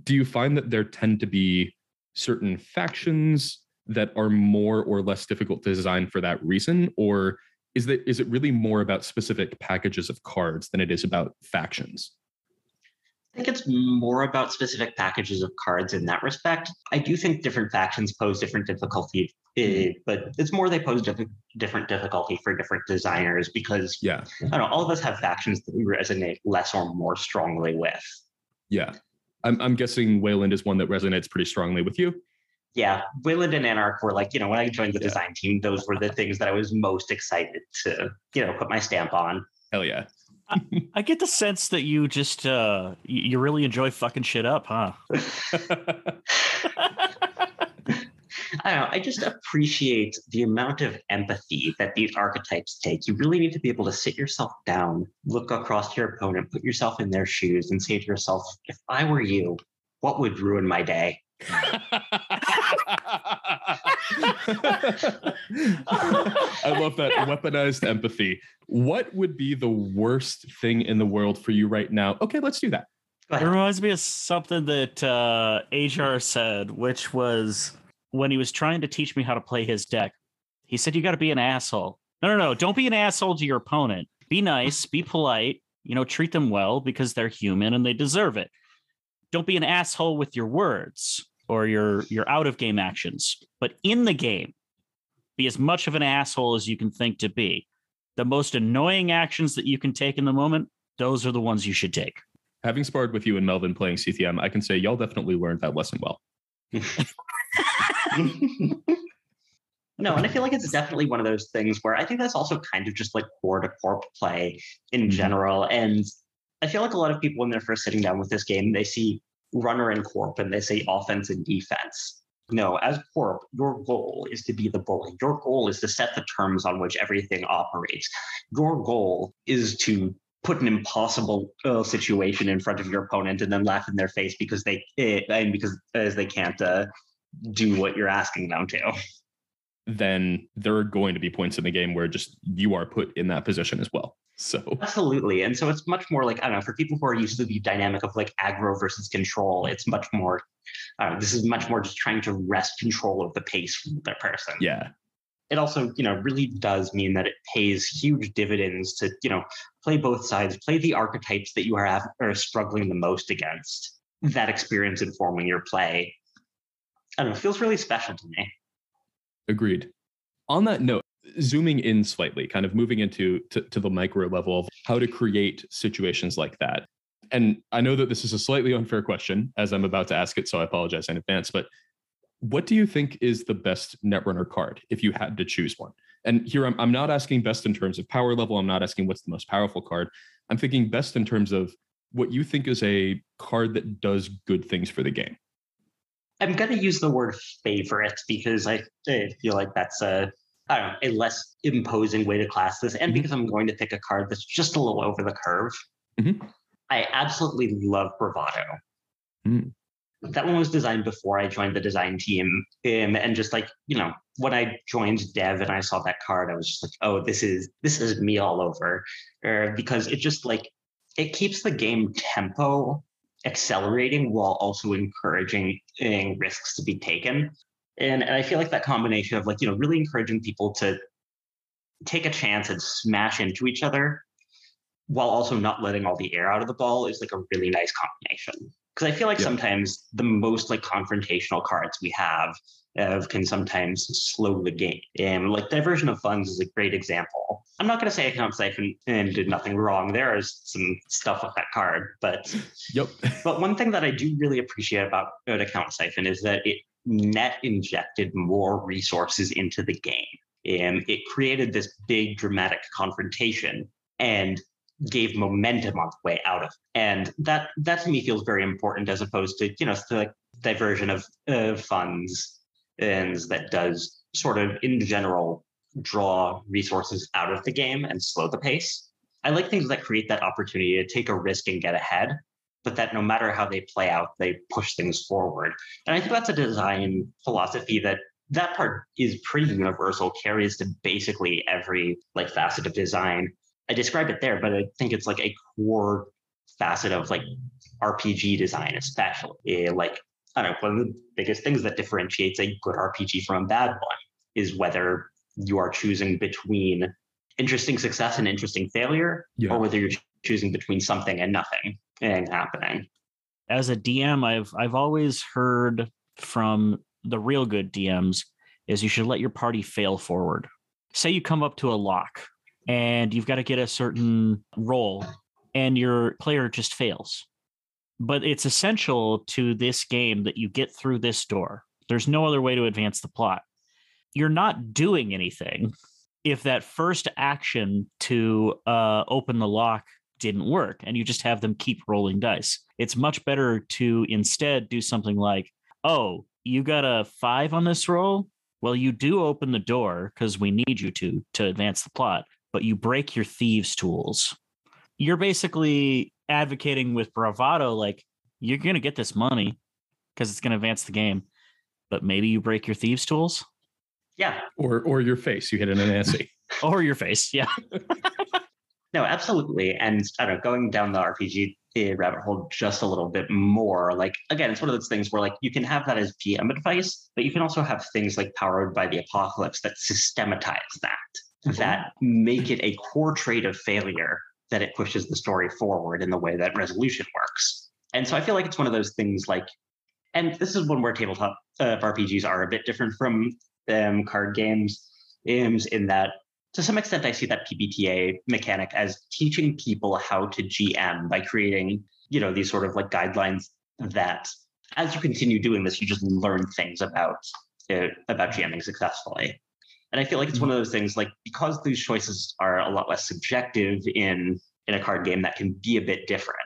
do you find that there tend to be certain factions that are more or less difficult to design for that reason? Or is that is it really more about specific packages of cards than it is about factions? I think it's more about specific packages of cards in that respect. I do think different factions pose different difficulty, eh, but it's more they pose diff- different difficulty for different designers because Yeah. I don't know, all of us have factions that we resonate less or more strongly with. Yeah. I'm, I'm guessing Wayland is one that resonates pretty strongly with you. Yeah, Wayland and Anarch were like, you know, when I joined the Yeah. design team, those were the things that I was most excited to, you know, put my stamp on. Hell yeah. I get the sense that you just uh you you really enjoy fucking shit up, huh? I don't know. I just appreciate the amount of empathy that these archetypes take. You really need to be able to sit yourself down, look across your opponent, put yourself in their shoes, and say to yourself, if I were you, what would ruin my day? I love that weaponized empathy. What would be the worst thing in the world for you right now? Okay, let's do that. It reminds me of something that uh, Ajar said, which was when he was trying to teach me how to play his deck. He said, You got to be an asshole. No, no, no. Don't be an asshole to your opponent. Be nice, be polite, you know, treat them well because they're human and they deserve it. Don't be an asshole with your words or your, your out of game actions. But in the game, be as much of an asshole as you can think to be. The most annoying actions that you can take in the moment, those are the ones you should take. Having sparred with you and Melvin playing CTM, I can say y'all definitely learned that lesson well. no, and I feel like it's definitely one of those things where I think that's also kind of just like core to corp play in Mhm. general. And I feel like a lot of people when they're first sitting down with this game, they see runner and corp and they say offense and defense. No, as corp, your goal is to be the bully. Your goal is to set the terms on which everything operates. Your goal is to put an impossible uh, situation in front of your opponent and then laugh in their face because they eh, and because as they can't uh, do what you're asking them to. Then there are going to be points in the game where just you are put in that position as well. So Absolutely. And so it's much more like, I don't know, for people who are used to the dynamic of like aggro versus control, it's much more, I this is much more just trying to wrest control of the pace from their person. yeah, It also, you know, really does mean that it pays huge dividends to, you know, play both sides, play the archetypes that you are, have, are struggling the most against. That experience informing your play, I don't know, feels really special to me. agreed. On that note, zooming in slightly, kind of moving into to, to the micro level of how to create situations like that. And I know that this is a slightly unfair question as I'm about to ask it, so I apologize in advance. But what do you think is the best Netrunner card if you had to choose one? And here I'm, I'm not asking best in terms of power level. I'm not asking what's the most powerful card. I'm thinking best in terms of what you think is a card that does good things for the game. I'm going to use the word favorite because I, I feel like that's a, I don't know, a less imposing way to class this. And Mhm. because I'm going to pick a card that's just a little over the curve. Mhm. I absolutely love Bravado. Mm. That one was designed before I joined the design team. Um, and just like, you know, when I joined dev and I saw that card, I was just like, oh, this is this is me all over. Uh, because it just like it keeps the game tempo accelerating while also encouraging eh, risks to be taken. And, and I feel like that combination of like, you know, really encouraging people to take a chance and smash into each other while also not letting all the air out of the ball is like a really nice combination. Because I feel like Yeah. sometimes the most like confrontational cards we have uh, can sometimes slow the game. And like diversion of funds is a great example. I'm not going to say account siphon and did nothing wrong. There is some stuff with that card, but Yep. but one thing that I do really appreciate about an account siphon is that it net injected more resources into the game. And it created this big dramatic confrontation and gave momentum on the way out of. it. And that that to me feels very important as opposed to, you know, the diversion of uh, funds and that does sort of in general draw resources out of the game and slow the pace. I like things that create that opportunity to take a risk and get ahead but that no matter how they play out, they push things forward. And I think that's a design philosophy that that part is pretty universal, carries to basically every like facet of design. I describe it there, but I think it's like a core facet of like RPG design, especially. Eh, like I don't know, one of the biggest things that differentiates a good RPG from a bad one is whether you are choosing between interesting success and interesting failure, Yeah. or whether you're choosing between something and nothing and happening. as a DM, I've I've always heard from the real good DMs is you should let your party fail forward. Say you come up to a lock and you've got to get a certain roll and your player just fails. But it's essential to this game that you get through this door. There's no other way to advance the plot. You're not doing anything if that first action to uh, open the lock didn't work and you just have them keep rolling dice. It's much better to instead do something like, oh, you got a five on this roll. Well, you do open the door because we need you to to advance the plot, but you break your thieves' tools. You're basically advocating with bravado, like you're gonna get this money because it's gonna advance the game, but maybe you break your thieves' tools Yeah, Or or your face. You hit an Nancy. or your face. Yeah. No, absolutely. And I don't know, going down the RPG rabbit hole just a little bit more, like again, it's one of those things where like you can have that as GM advice, but you can also have things like powered by the apocalypse that systematize that, that make it a core trait of failure that it pushes the story forward in the way that resolution works. And so I feel like it's one of those things like, and this is one where tabletop uh, RPGs are a bit different from um, card games, games in that to some extent, I see that PBTA mechanic as teaching people how to GM by creating, you know, these sort of like guidelines that, as you continue doing this, you just learn things about uh, about GMing successfully. And I feel like it's one of those things, like because these choices are a lot less subjective in in a card game, that can be a bit different.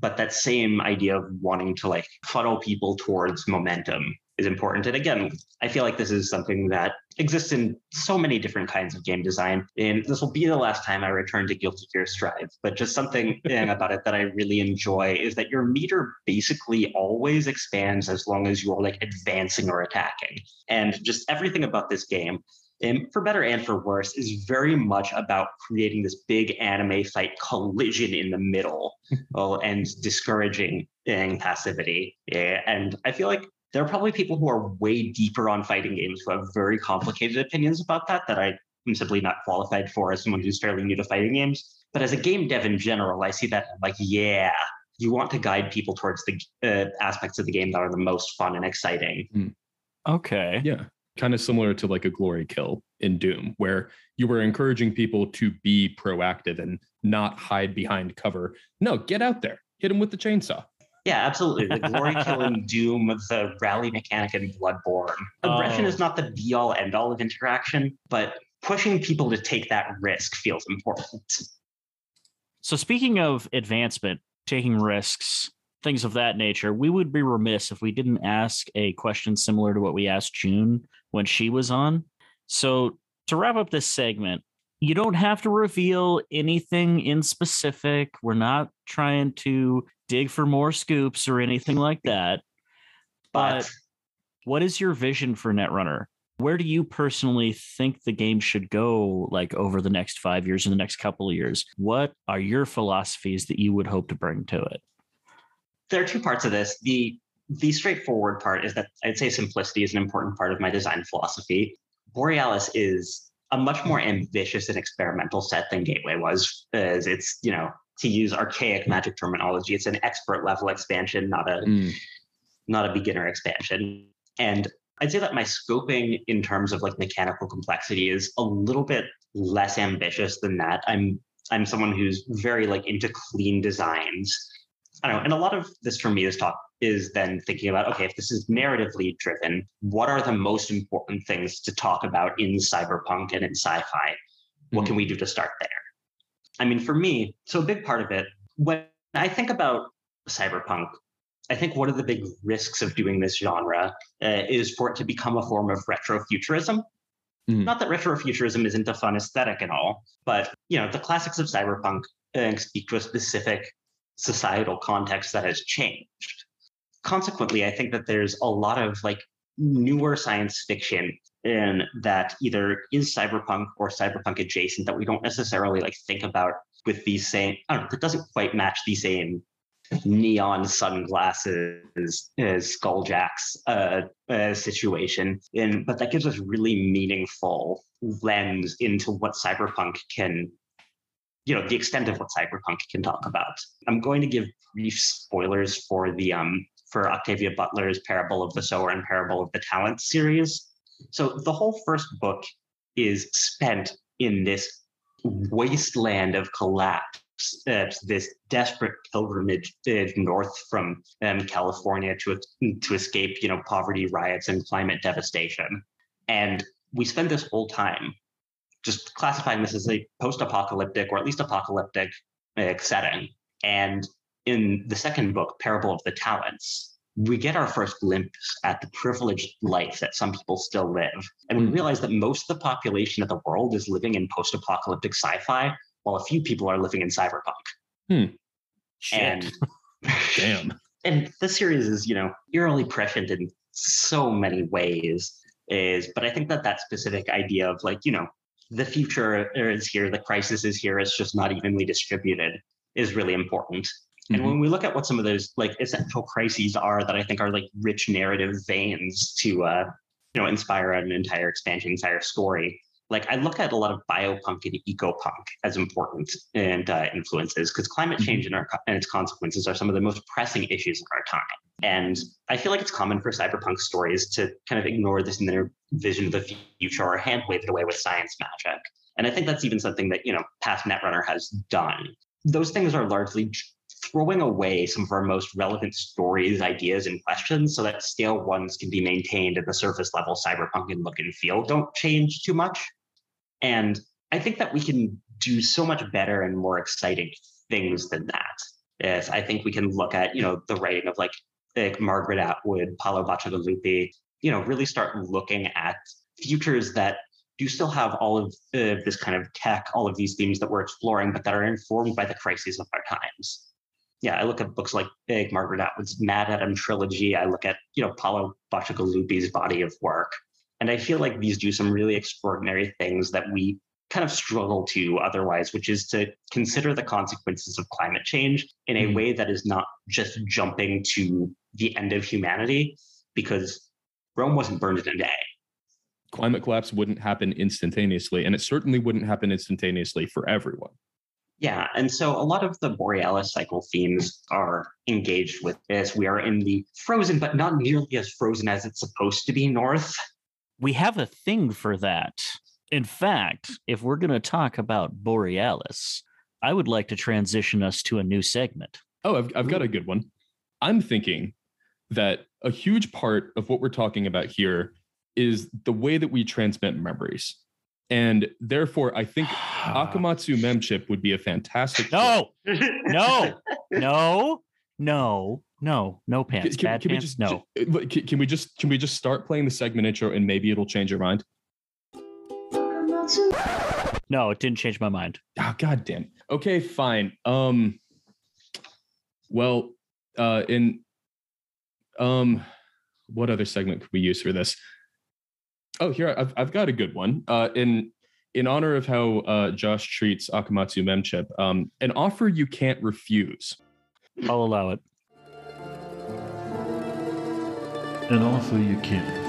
But that same idea of wanting to like funnel people towards momentum is important. And again, I feel like this is something that exists in so many different kinds of game design. And this will be the last time I return to Guilty Gear Strive. But just something about it that I really enjoy is that your meter basically always expands as long as you're like advancing or attacking. And just everything about this game and for better and for worse, is very much about creating this big anime fight collision in the middle and discouraging eh, passivity. Yeah, and I feel like there are probably people who are way deeper on fighting games who have very complicated opinions about that that I am simply not qualified for as someone who's fairly new to fighting games. But as a game dev in general, I see that like, yeah, you want to guide people towards the uh, aspects of the game that are the most fun and exciting. Okay. Yeah. Kind of similar to like a glory kill in Doom, where you were encouraging people to be proactive and not hide behind cover. No, get out there, hit them with the chainsaw. Yeah, absolutely. The glory killing Doom, of the rally mechanic in Bloodborne. Aggression Oh. is not the be all end all of interaction, but pushing people to take that risk feels important. So speaking of advancement, taking risks, things of that nature, we would be remiss if we didn't ask a question similar to what we asked June when she was on. So to wrap up this segment, you don't have to reveal anything in specific. We're not trying to dig for more scoops or anything like that. But what is your vision for Netrunner? Where do you personally think the game should go like over the next 5 years and the next couple of years? What are your philosophies that you would hope to bring to it? there are two parts of this. The the straightforward part is that I'd say simplicity is an important part of my design philosophy. Borealis is a much more ambitious and experimental set than Gateway was, as it's, you know, to use archaic magic terminology, it's an expert level expansion, not a Mm. not a beginner expansion. And I'd say that my scoping in terms of like mechanical complexity is a little bit less ambitious than that. I'm I'm someone who's very like into clean designs. I don't know, and a lot of this for me is talk is then thinking about okay, if this is narratively driven, what are the most important things to talk about in cyberpunk and in sci-fi? What can we do to start there? I mean, for me, so a big part of it, when I think about cyberpunk, I think one of the big risks of doing this genre uh, is for it to become a form of retrofuturism. Mhm. Not that retrofuturism isn't a fun aesthetic and all, but you know the classics of cyberpunk uh, speak to a specific societal context that has changed. Consequently, I think that there's a lot of like newer science fiction in that either is cyberpunk or cyberpunk adjacent that we don't necessarily like think about with these same I don't know, that doesn't quite match the same neon sunglasses as skulljack's uh, uh, situation. In but that gives us really meaningful lens into what cyberpunk can you know the extent of what cyberpunk can talk about. I'm going to give brief spoilers for the um for octavia butler's parable of the sower and parable of the talent series so the whole first book is spent in this wasteland of collapse uh, this desperate pilgrimage uh, north from um, California to to escape, you know, poverty, riots, and climate devastation. And we spend this whole time just classifying this as a post-apocalyptic or at least apocalyptic uh, setting. And in the second book, Parable of the Talents, we get our first glimpse at the privileged life that some people still live. And we Mm. realize that most of the population of the world is living in post apocalyptic sci fi, while a few people are living in cyberpunk. Shit. And Damn. and the series is you know eerily prescient in so many ways is but i think that that specific idea of like you know the future is here the crisis is here it's just not evenly distributed is really important and Mhm. when we look at what some of those like essential crises are that i think are like rich narrative veins to uh you know inspire an entire expansion entire story like I look at a lot of biopunk and eco-punk as important and uh, influences because climate change and, our, and its consequences are some of the most pressing issues of our time. And I feel like it's common for cyberpunk stories to kind of ignore this in their vision of the future or hand wave it away with science magic. And I think that's even something that, you know, past Netrunner has done. Those things are largely throwing away some of our most relevant stories, ideas, and questions so that scale ones can be maintained at the surface level cyberpunk and look and feel don't change too much. And I think that we can do so much better and more exciting things than that. Yes, I think we can look at, you know, the writing of like, like Margaret Atwood, Paolo Bacigalupi, you know, really start looking at futures that do still have all of uh, this kind of tech, all of these themes that we're exploring, but that are informed by the crises of our times. Yeah, I look at books like Big Margaret Atwood's MaddAddam trilogy. I look at, you know, Paolo Bacigalupi's body of work. And I feel like these do some really extraordinary things that we kind of struggle to otherwise, which is to consider the consequences of climate change in a Mhm. way that is not just jumping to the end of humanity, because Rome wasn't burned in a day. Climate collapse wouldn't happen instantaneously, and it certainly wouldn't happen instantaneously for everyone. Yeah, and so a lot of the Borealis cycle themes are engaged with this. We are in the frozen, but not nearly as frozen as it's supposed to be north. we have a thing for that. In fact, if we're going to talk about Borealis, I would like to transition us to a new segment. Oh, I've, I've got a good one. I'm thinking that a huge part of what we're talking about here is the way that we transmit memories. And therefore, I think Akamatsu Memchip would be a fantastic. No, no, no, no, no, no pants. can- Bad can we pants. just no. uh, Can, can we just can we just start playing the segment intro and maybe it'll change your mind? No, it didn't change my mind. Oh, God damn. Okay, fine. Um. Well, uh, in um, what other segment could we use for this? Oh, here I've I've got a good one. Uh, in in honor of how uh, Josh treats Akamatsu Memchip, um, an offer you can't refuse. I'll allow it. An offer you can't refuse.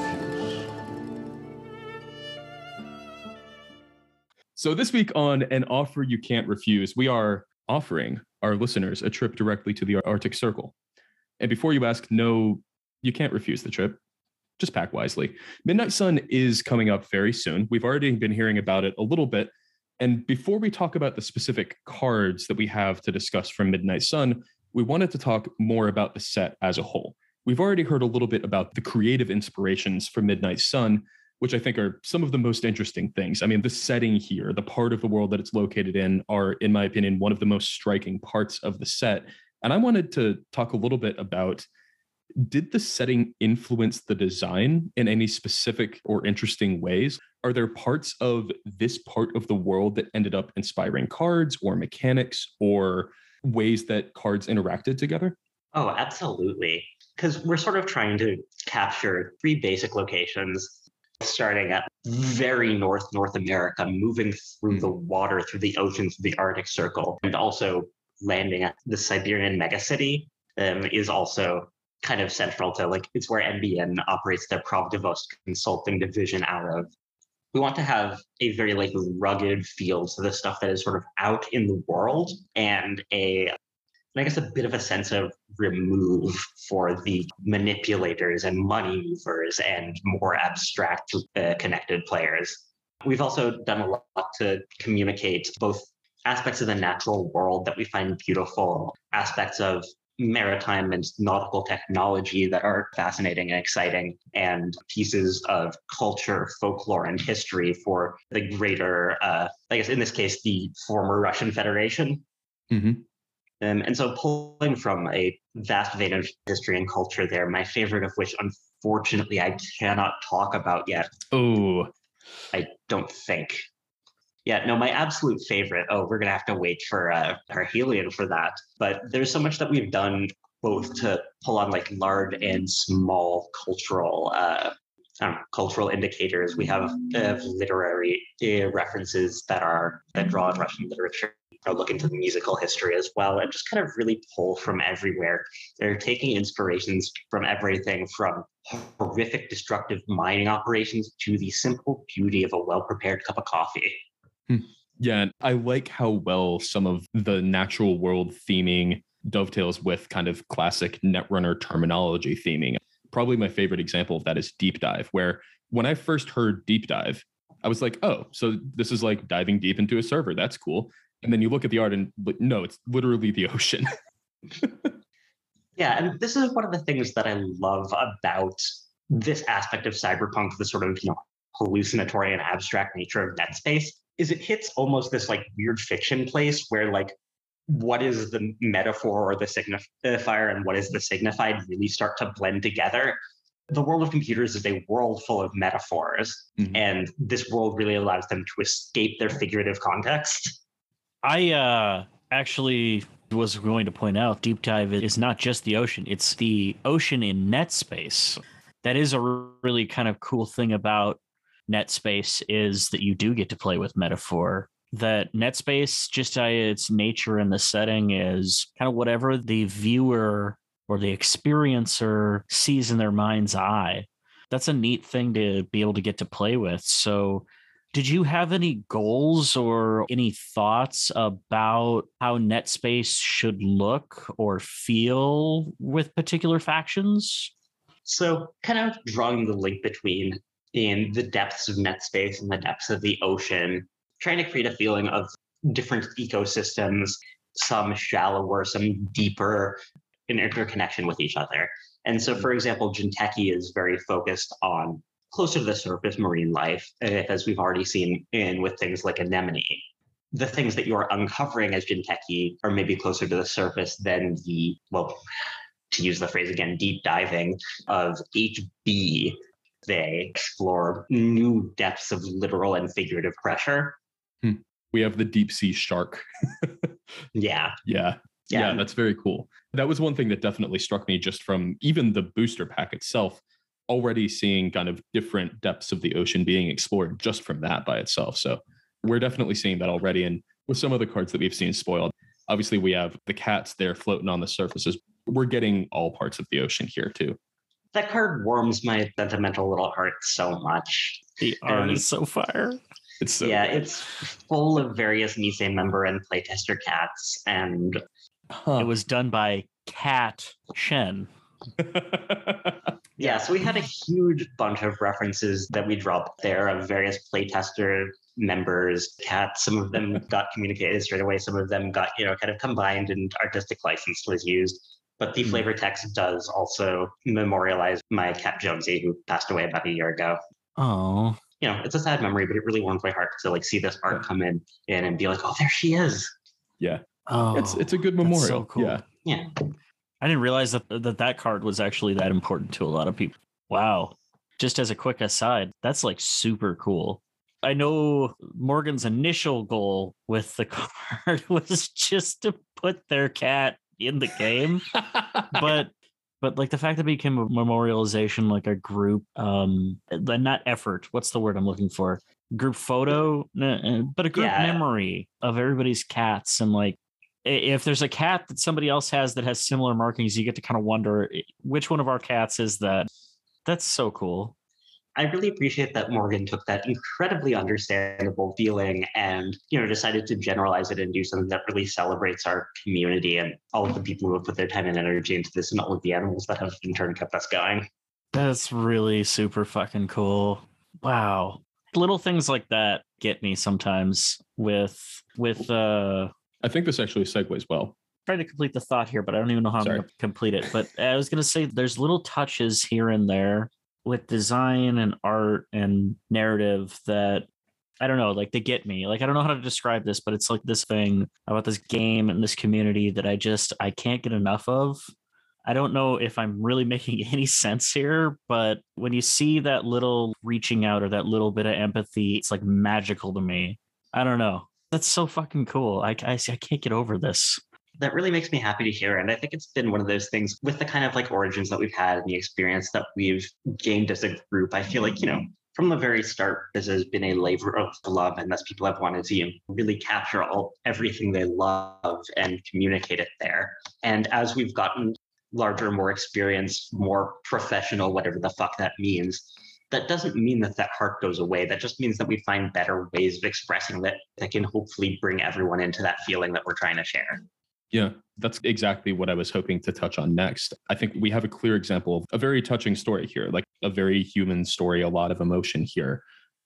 So this week on an offer you can't refuse, we are offering our listeners a trip directly to the Arctic Circle. And before you ask, no, you can't refuse the trip. Just pack wisely. Midnight Sun is coming up very soon. We've already been hearing about it a little bit. And before we talk about the specific cards that we have to discuss from Midnight Sun, we wanted to talk more about the set as a whole. We've already heard a little bit about the creative inspirations for Midnight Sun, which I think are some of the most interesting things. I mean, the setting here, the part of the world that it's located in, are, in my opinion, one of the most striking parts of the set. And I wanted to talk a little bit about did the setting influence the design in any specific or interesting ways? Are there parts of this part of the world that ended up inspiring cards or mechanics or ways that cards interacted together? Oh, absolutely. Because we're sort of trying to capture three basic locations, starting at very north North America, moving through the water, through the ocean, through the Arctic Circle, and also landing at the Siberian megacity um, is also kind of central to like it's where NBN operates their Pravdivost consulting division out of. We want to have a very like rugged feel to the stuff that is sort of out in the world and a and I guess a bit of a sense of remove for the manipulators and money movers and more abstract uh, connected players. We've also done a lot to communicate both aspects of the natural world that we find beautiful, aspects of maritime and nautical technology that are fascinating and exciting, and pieces of culture, folklore, and history for the greater, uh, I guess in this case, the former Russian Federation. Mhm. Um, and so, pulling from a vast vein of history and culture there, my favorite of which, unfortunately, I cannot talk about yet. Oh, I don't think. Yeah, no, my absolute favorite. Oh, we're gonna have to wait for uh, Parhelion for that. But there's so much that we've done both to pull on like large and small cultural uh, know, cultural indicators. We have uh, literary uh, references that are that draw on Russian literature. Or look into the musical history as well, and just kind of really pull from everywhere. They're taking inspirations from everything from horrific, destructive mining operations to the simple beauty of a well-prepared cup of coffee. Hmm. yeah. and I like how well some of the natural world theming dovetails with kind of classic Netrunner terminology theming. Probably my favorite example of that is Deep Dive, where when I first heard Deep Dive, I was like, oh, so this is like diving deep into a server. That's cool. And then you look at the art and no, it's literally the ocean. Yeah, and this is one of the things that I love about this aspect of cyberpunk, the sort of you know hallucinatory and abstract nature of net space, is it hits almost this like weird fiction place where like what is the metaphor or the signifier and what is the signified really start to blend together. The world of computers is a world full of metaphors, Mhm. and this world really allows them to escape their figurative context. I uh actually was going to point out deep dive is not just the ocean, it's the ocean in net space. That is a really kind of cool thing about net space is that you do get to play with metaphor. That net space, just by its nature and the setting, is kind of whatever the viewer or the experiencer sees in their mind's eye. That's a neat thing to be able to get to play with. So did you have any goals or any thoughts about how NetSpace should look or feel with particular factions? So, kind of drawing the link between in the depths of net space and the depths of the ocean, trying to create a feeling of different ecosystems, some shallower, some deeper, in interconnection with each other. And so, for example, Jinteki is very focused on closer to the surface marine life, eh, as we've already seen in with things like anemone. The things that you're uncovering as Jinteki are maybe closer to the surface than the, well, to use the phrase again, deep diving of HB. They explore new depths of literal and figurative pressure. Hmm. we have the deep sea shark. Yeah. yeah. Yeah. Yeah, that's very cool. That was one thing that definitely struck me just from even the booster pack itself, already seeing kind of different depths of the ocean being explored just from that by itself. So we're definitely seeing that already. And with some of the cards that we've seen spoiled, obviously we have the cats there floating on the surfaces. We're getting all parts of the ocean here too. That card warms my sentimental little heart so much. The art is so fire. It's so yeah, good. it's full of various Nisei member and playtester cats. And Huh. It was done by Cat Shen. yeah, so we had a huge bunch of references that we dropped there of various playtester members, cats. Some of them got communicated straight away. Some of them got, you know, kind of combined and artistic license was used. But the Hmm. flavor text does also memorialize my cat Jonesy, who passed away about a year ago. Oh, you know, it's a sad memory, but it really warms my heart to like see this art come in, in and be like, oh, there she is. yeah. oh, It's it's a good memorial. so cool. Yeah. Yeah. I didn't realize that, that that card was actually that important to a lot of people. Wow. Just as a quick aside, that's like super cool. I know Morgan's initial goal with the card was just to put their cat in the game, but but like the fact that it became a memorialization, like a group, um, not effort. What's the word I'm looking for? Group photo, but a group Yeah. memory of everybody's cats, and like if there's a cat that somebody else has that has similar markings, you get to kind of wonder which one of our cats is that. That's so cool. I really appreciate that Morgan took that incredibly understandable feeling and, you know, decided to generalize it and do something that really celebrates our community and all of the people who have put their time and energy into this and all of the animals that have in turn kept us going. That's really super fucking cool. Wow. Little things like that get me sometimes with with uh I think this actually segues well. trying to complete the thought here, but I don't even know how Sorry. I'm going to complete it. But I was going to say there's little touches here and there with design and art and narrative that I don't know, like they get me. Like I don't know how to describe this, but it's like this thing about this game and this community that I just I can't get enough of. I don't know if I'm really making any sense here, but when you see that little reaching out or that little bit of empathy, it's like magical to me. I don't know. That's so fucking cool. I, I, I can't get over this. That really makes me happy to hear. And I think it's been one of those things with the kind of like origins that we've had and the experience that we've gained as a group. I feel like, you know, from the very start, this has been a labor of love, and thus people have wanted to really capture all everything they love and communicate it there. And as we've gotten larger, more experienced, more professional, whatever the fuck that means, that doesn't mean that that heart goes away. That just means that we find better ways of expressing that that can hopefully bring everyone into that feeling that we're trying to share. Yeah, that's exactly what I was hoping to touch on next. I think we have a clear example of a very touching story here, like a very human story, a lot of emotion here.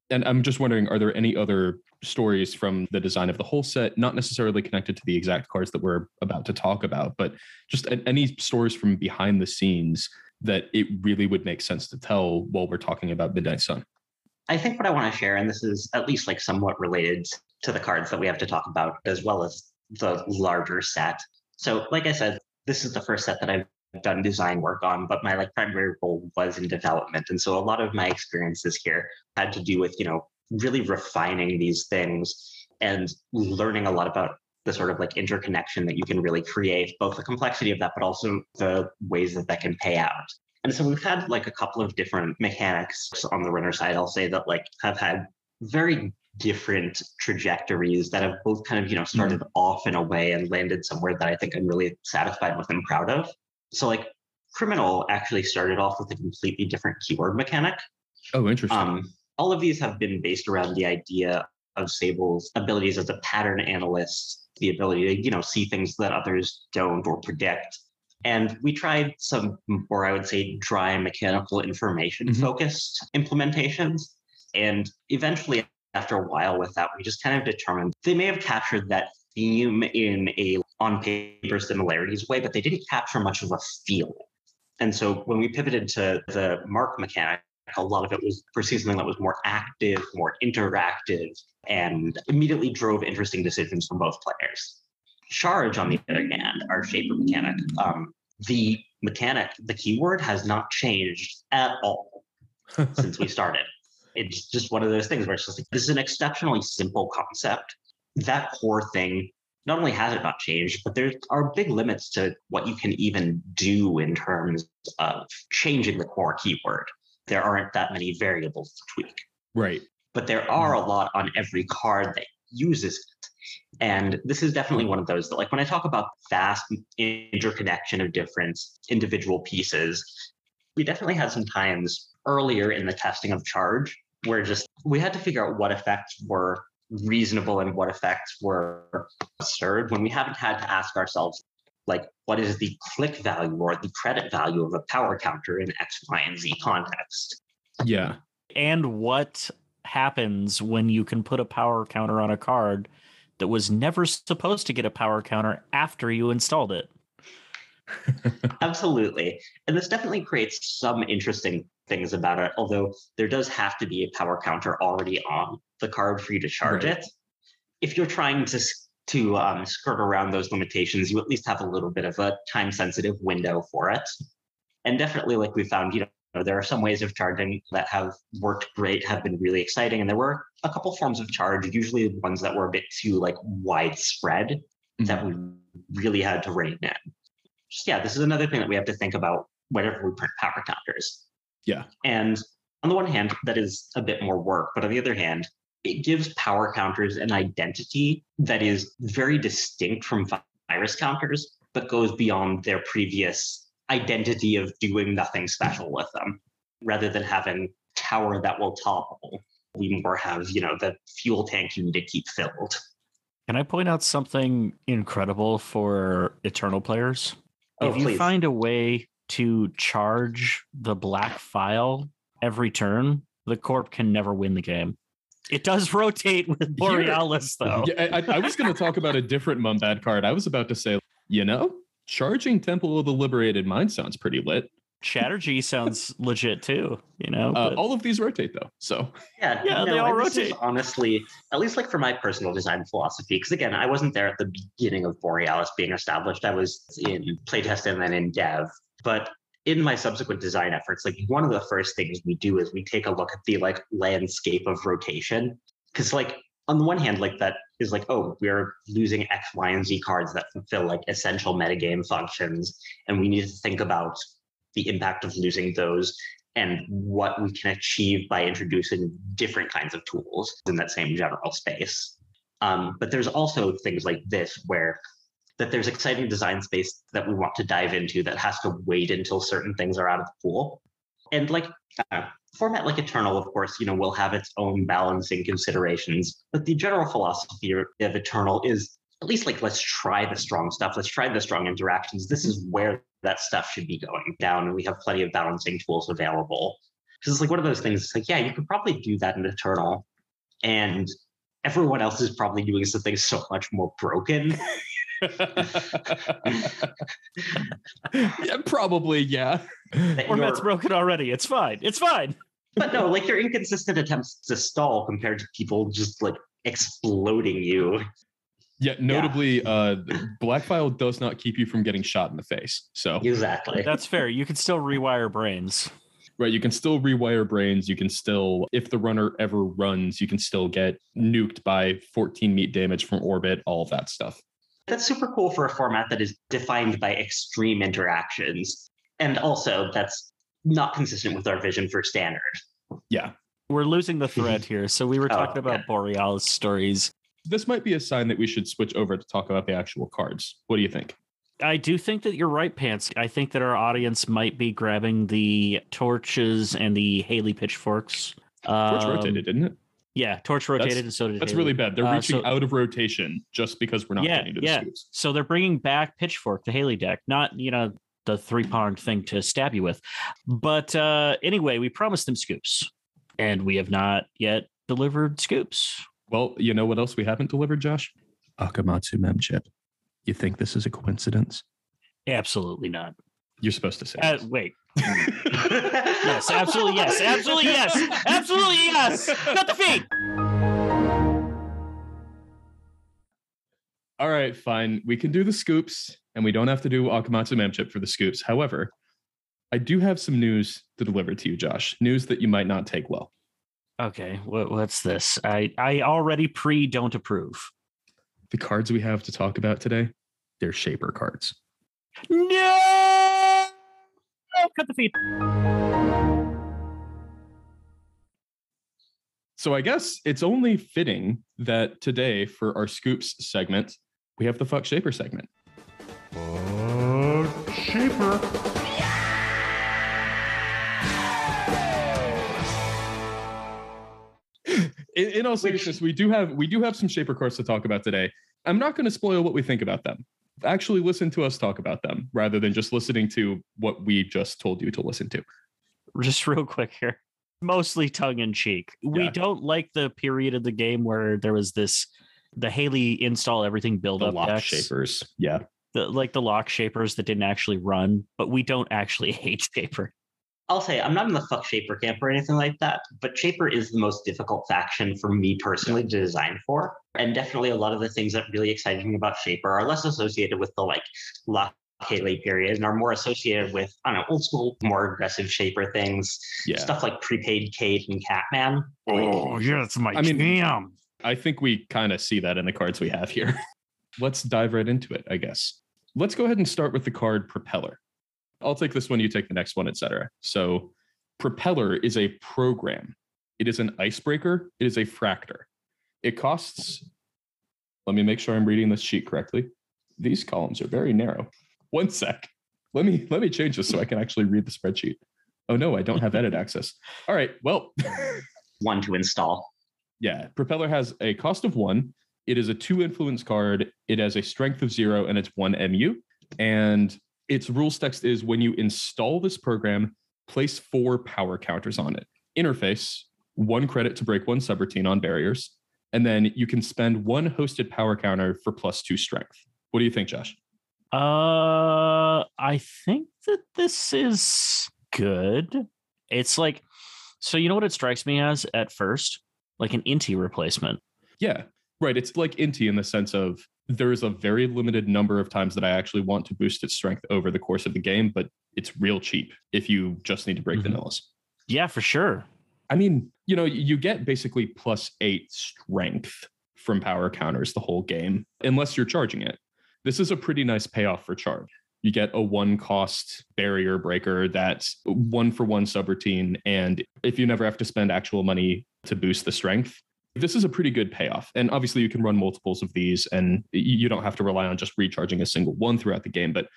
And I'm just wondering, are there any other stories from the design of the whole set, not necessarily connected to the exact cards that we're about to talk about, but just any stories from behind the scenes that it really would make sense to tell while we're talking about Midnight Sun? I think what I want to share, and this is at least like somewhat related to the cards that we have to talk about, as well as the larger set. So, like I said, this is the first set that I've done design work on, but my like primary role was in development. And so a lot of my experiences here had to do with, you know, really refining these things and learning a lot about the sort of like interconnection that you can really create, both the complexity of that, but also the ways that that can pay out. And so we've had like a couple of different mechanics on the runner side, I'll say that like have had very different trajectories that have both kind of, you know, started off in a way and landed somewhere that I think I'm really satisfied with and proud of. So like criminal actually started off with a completely different keyword mechanic. Oh, interesting. Um, all of these have been based around the idea of Sable's abilities as a pattern analyst, the ability to, you know, see things that others don't or predict. And we tried some, or I would say, dry mechanical information Mhm. focused implementations. And eventually, after a while with that, we just kind of determined they may have captured that theme in a on paper similarities way, but they didn't capture much of a feeling. And so when we pivoted to the mark mechanic, a lot of it was pursuing something that was more active, more interactive, and immediately drove interesting decisions from both players. Charge, on the other hand, our shaper mechanic, um, the mechanic, the keyword has not changed at all since we started. It's just one of those things where it's just like, this is an exceptionally simple concept. That core thing, not only has it not changed, but there are big limits to what you can even do in terms of changing the core keyword. There aren't that many variables to tweak right. but there are mm-hmm. a lot on every card that uses it. And this is definitely one of those that, like, when I talk about vast interconnection of different individual pieces, we definitely had some times earlier in the testing of charge where just we had to figure out what effects were reasonable and what effects were absurd when we haven't had to ask ourselves, like, what is the click value or the credit value of a power counter in X, Y, and Z context? Yeah. And what happens when you can put a power counter on a card that was never supposed to get a power counter after you installed it? Absolutely. And this definitely creates some interesting things about it, although there does have to be a power counter already on the card for you to charge Right. it. If you're trying to to um, skirt around those limitations, you at least have a little bit of a time sensitive window for it. And definitely, like we found, you know, there are some ways of charging that have worked great, have been really exciting, and there were a couple forms of charge, usually ones that were a bit too like widespread that we really had to rein in. Just, yeah, this is another thing that we have to think about whenever we print power counters. Yeah. And on the one hand, that is a bit more work, but on the other hand, it gives power counters an identity that is very distinct from virus counters, but goes beyond their previous identity of doing nothing special with them. Rather than having tower that will topple, we more have, you know, the fuel tank you need to keep filled. Can I point out something incredible for Eternal players? Oh, if you please. find a way to charge the black file every turn, the corp can never win the game. It does rotate with Borealis, though. Yeah, I, I was going to talk about a different Mumbad card. I was about to say, you know, charging Temple of the Liberated Mind sounds pretty lit. Chatterjee sounds legit too, you know. Uh, but- all of these rotate though, so Yeah, Yeah, they all and this is rotate. honestly, at least like for my personal design philosophy, because again, I wasn't there at the beginning of Borealis being established. I was in playtest and then in dev. But in my subsequent design efforts, like one of the first things we do is we take a look at the like landscape of rotation. Because like on the one hand, like that is like, oh, we're losing X, Y, and Z cards that fulfill like essential metagame functions. And we need to think about the impact of losing those and what we can achieve by introducing different kinds of tools in that same general space. Um, but there's also things like this where that there's exciting design space that we want to dive into that has to wait until certain things are out of the pool. And like uh, format like Eternal, of course, you know, will have its own balancing considerations. But the general philosophy of Eternal is at least like let's try the strong stuff. Let's try the strong interactions. This is where that stuff should be going down, and we have plenty of balancing tools available. Because it's like one of those things. It's like, yeah, you could probably do that in Eternal, and everyone else is probably doing something so much more broken. yeah, probably yeah. that Format's you're- broken already. It's fine. It's fine. but no, like your inconsistent attempts to stall compared to people just like exploding you. Yeah, notably, uh, Black File does not keep you from getting shot in the face. So Exactly. That's fair. You can still rewire brains. right, you can still rewire brains. You can still, if the runner ever runs, you can still get nuked by 14 meat damage from orbit. All of that stuff. That's super cool for a format that is defined by extreme interactions. And also, that's not consistent with our vision for standard. Yeah, We're losing the thread here. So we were Oh, talking about yeah. Borealis stories. This might be a sign that we should switch over to talk about the actual cards. What do you think? I do think that you're right, Pants. I think that our audience might be grabbing the torches and the Hayley pitchforks. Torch Um, rotated, didn't it? Yeah, torch rotated, and so did That's Hayley. really bad. They're Uh, reaching so- out of rotation just because we're not Yeah, getting to the yeah. scoops. So they're bringing back pitchfork, the Hayley deck, not you know the three pronged thing to stab you with. But uh, anyway, we promised them scoops, and we have not yet delivered scoops. Well, you know what else we haven't delivered, Josh? Akamatsu Memchip. You think this is a coincidence? Absolutely not. You're supposed to say. Uh, wait. Yes, absolutely yes. Absolutely yes. Absolutely yes. Cut the feet. All right, fine. We can do the scoops, and we don't have to do Akamatsu Memchip for the scoops. However, I do have some news to deliver to you, Josh. News that you might not take well. Okay, what, what's this? I I already pre don't approve. The cards we have to talk about today, they're shaper cards. No. Oh, Cut the feet. So I guess it's only fitting that today for our scoops segment, we have the fuck shaper segment. Fuck Shaper. In, in all seriousness, we do have we do have some shaper cards to talk about today. I'm not going to spoil what we think about them. Actually, listen to us talk about them rather than just listening to what we just told you to listen to. just real quick here mostly tongue in cheek we don't like the period of the game where there was this the Hayley install everything build The up lock decks, shapers, yeah. the, like the lock shapers that didn't actually run but we don't actually hate shaper I'll say I'm not in the fuck Shaper camp or anything like that, but Shaper is the most difficult faction for me personally to design for. And definitely a lot of the things that really excite me about Shaper are less associated with the like lock Hayley period and are more associated with, I don't know, old school, more aggressive Shaper things. Yeah. Stuff like prepaid Kate and Catman. Oh, yeah that's my I mean- jam I think we kind of see that in the cards we have here. Let's dive right into it, I guess. Let's go ahead and start with the card Propeller. I'll take this one, you take the next one, etc. So, Propeller is a program. It is an icebreaker. It is a fractor. It costs. Let me make sure I'm reading this sheet correctly. These columns are very narrow. One sec. Let me let me change this so I can actually read the spreadsheet. Oh no, I don't have edit access. All right. Well, One to install. yeah, Propeller has a cost of one. It is a two influence card. It has a strength of zero and it's one MU. And its rules text is when you install this program, place four power counters on it. Interface, one credit to break one subroutine on barriers. And then you can spend one hosted power counter for plus two strength. What do you think, Josh? Uh, I think that this is good. It's like, so you know what it strikes me as at first, like an Inti replacement. Yeah, right. It's like Inti in the sense of there's a very limited number of times that I actually want to boost its strength over the course of the game, but it's real cheap if you just need to break Mhm. vanillas. Yeah, for sure. I mean, you know, you get basically plus eight strength from power counters the whole game, unless you're charging it. This is a pretty nice payoff for charge. You get a one cost barrier breaker that's one for one subroutine. And if you never have to spend actual money to boost the strength, this is a pretty good payoff. And obviously, you can run multiples of these and you don't have to rely on just recharging a single one throughout the game. But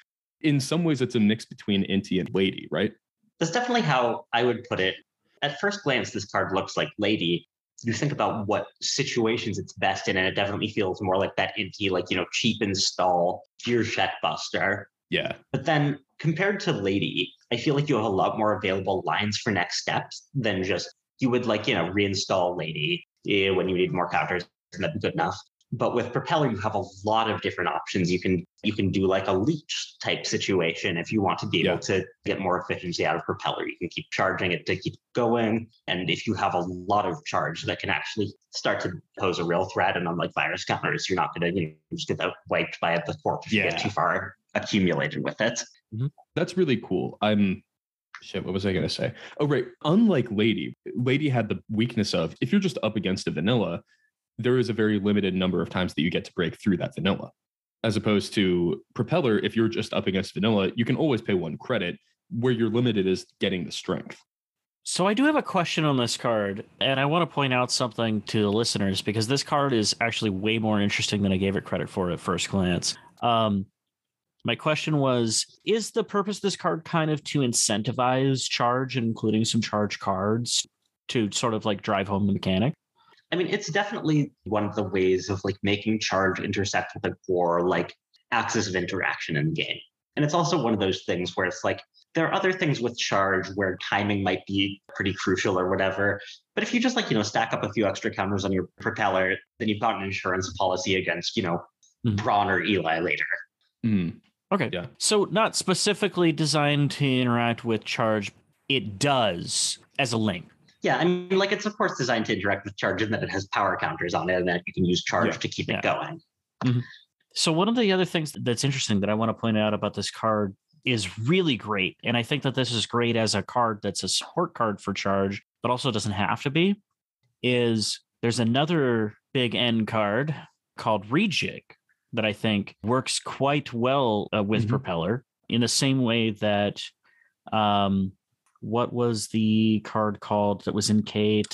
in some ways, it's a mix between Inti and Lady, right? That's definitely how I would put it. At first glance, this card looks like Lady. You think about what situations it's best in, and it definitely feels more like that Inti, like, you know, cheap install, gear check buster. Yeah. But then compared to Lady, I feel like you have a lot more available lines for next steps than just you would like, you know, reinstall Lady eh, when you need more counters, and that'd good enough. But with Propeller, you have a lot of different options. You can you can do like a leech type situation if you want to be able Yeah. to get more efficiency out of Propeller. You can keep charging it to keep going. And if you have a lot of charge that can actually start to pose a real threat, and unlike virus counters, you're not going to you know, just get that wiped by the corpse if you get too far accumulated with it. That's really cool. I'm shit. What was I gonna say? Oh, right. Unlike Lady, Lady had the weakness of if you're just up against a vanilla, there is a very limited number of times that you get to break through that vanilla. As opposed to Propeller, if you're just up against vanilla, you can always pay one credit. Where you're limited is getting the strength. So I do have a question on this card, and I want to point out something to the listeners because this card is actually way more interesting than I gave it credit for at first glance. Um, my question was: Is the purpose of this card kind of to incentivize charge, including some charge cards, to sort of like drive home the mechanic? I mean, it's definitely one of the ways of like making charge intersect with a core like axis of interaction in the game. And it's also one of those things where it's like there are other things with charge where timing might be pretty crucial or whatever. But if you just like, you know, stack up a few extra counters on your propeller, then you've got an insurance policy against, you know, Mhm. Brân or Eli later. Mm, Okay. Yeah. So not specifically designed to interact with charge, it does as a link. Yeah, I mean, like it's of course designed to interact with charge in that it has power counters on it and that you can use charge Yeah. to keep Yeah. it going. Mm-hmm. So one of the other things that's interesting that I want to point out about this card is really great, and I think that this is great as a card that's a support card for charge, but also doesn't have to be. Is there's another big end card called Rejig that I think works quite well uh, with Mhm. Propeller in the same way that um what was the card called that was in Kate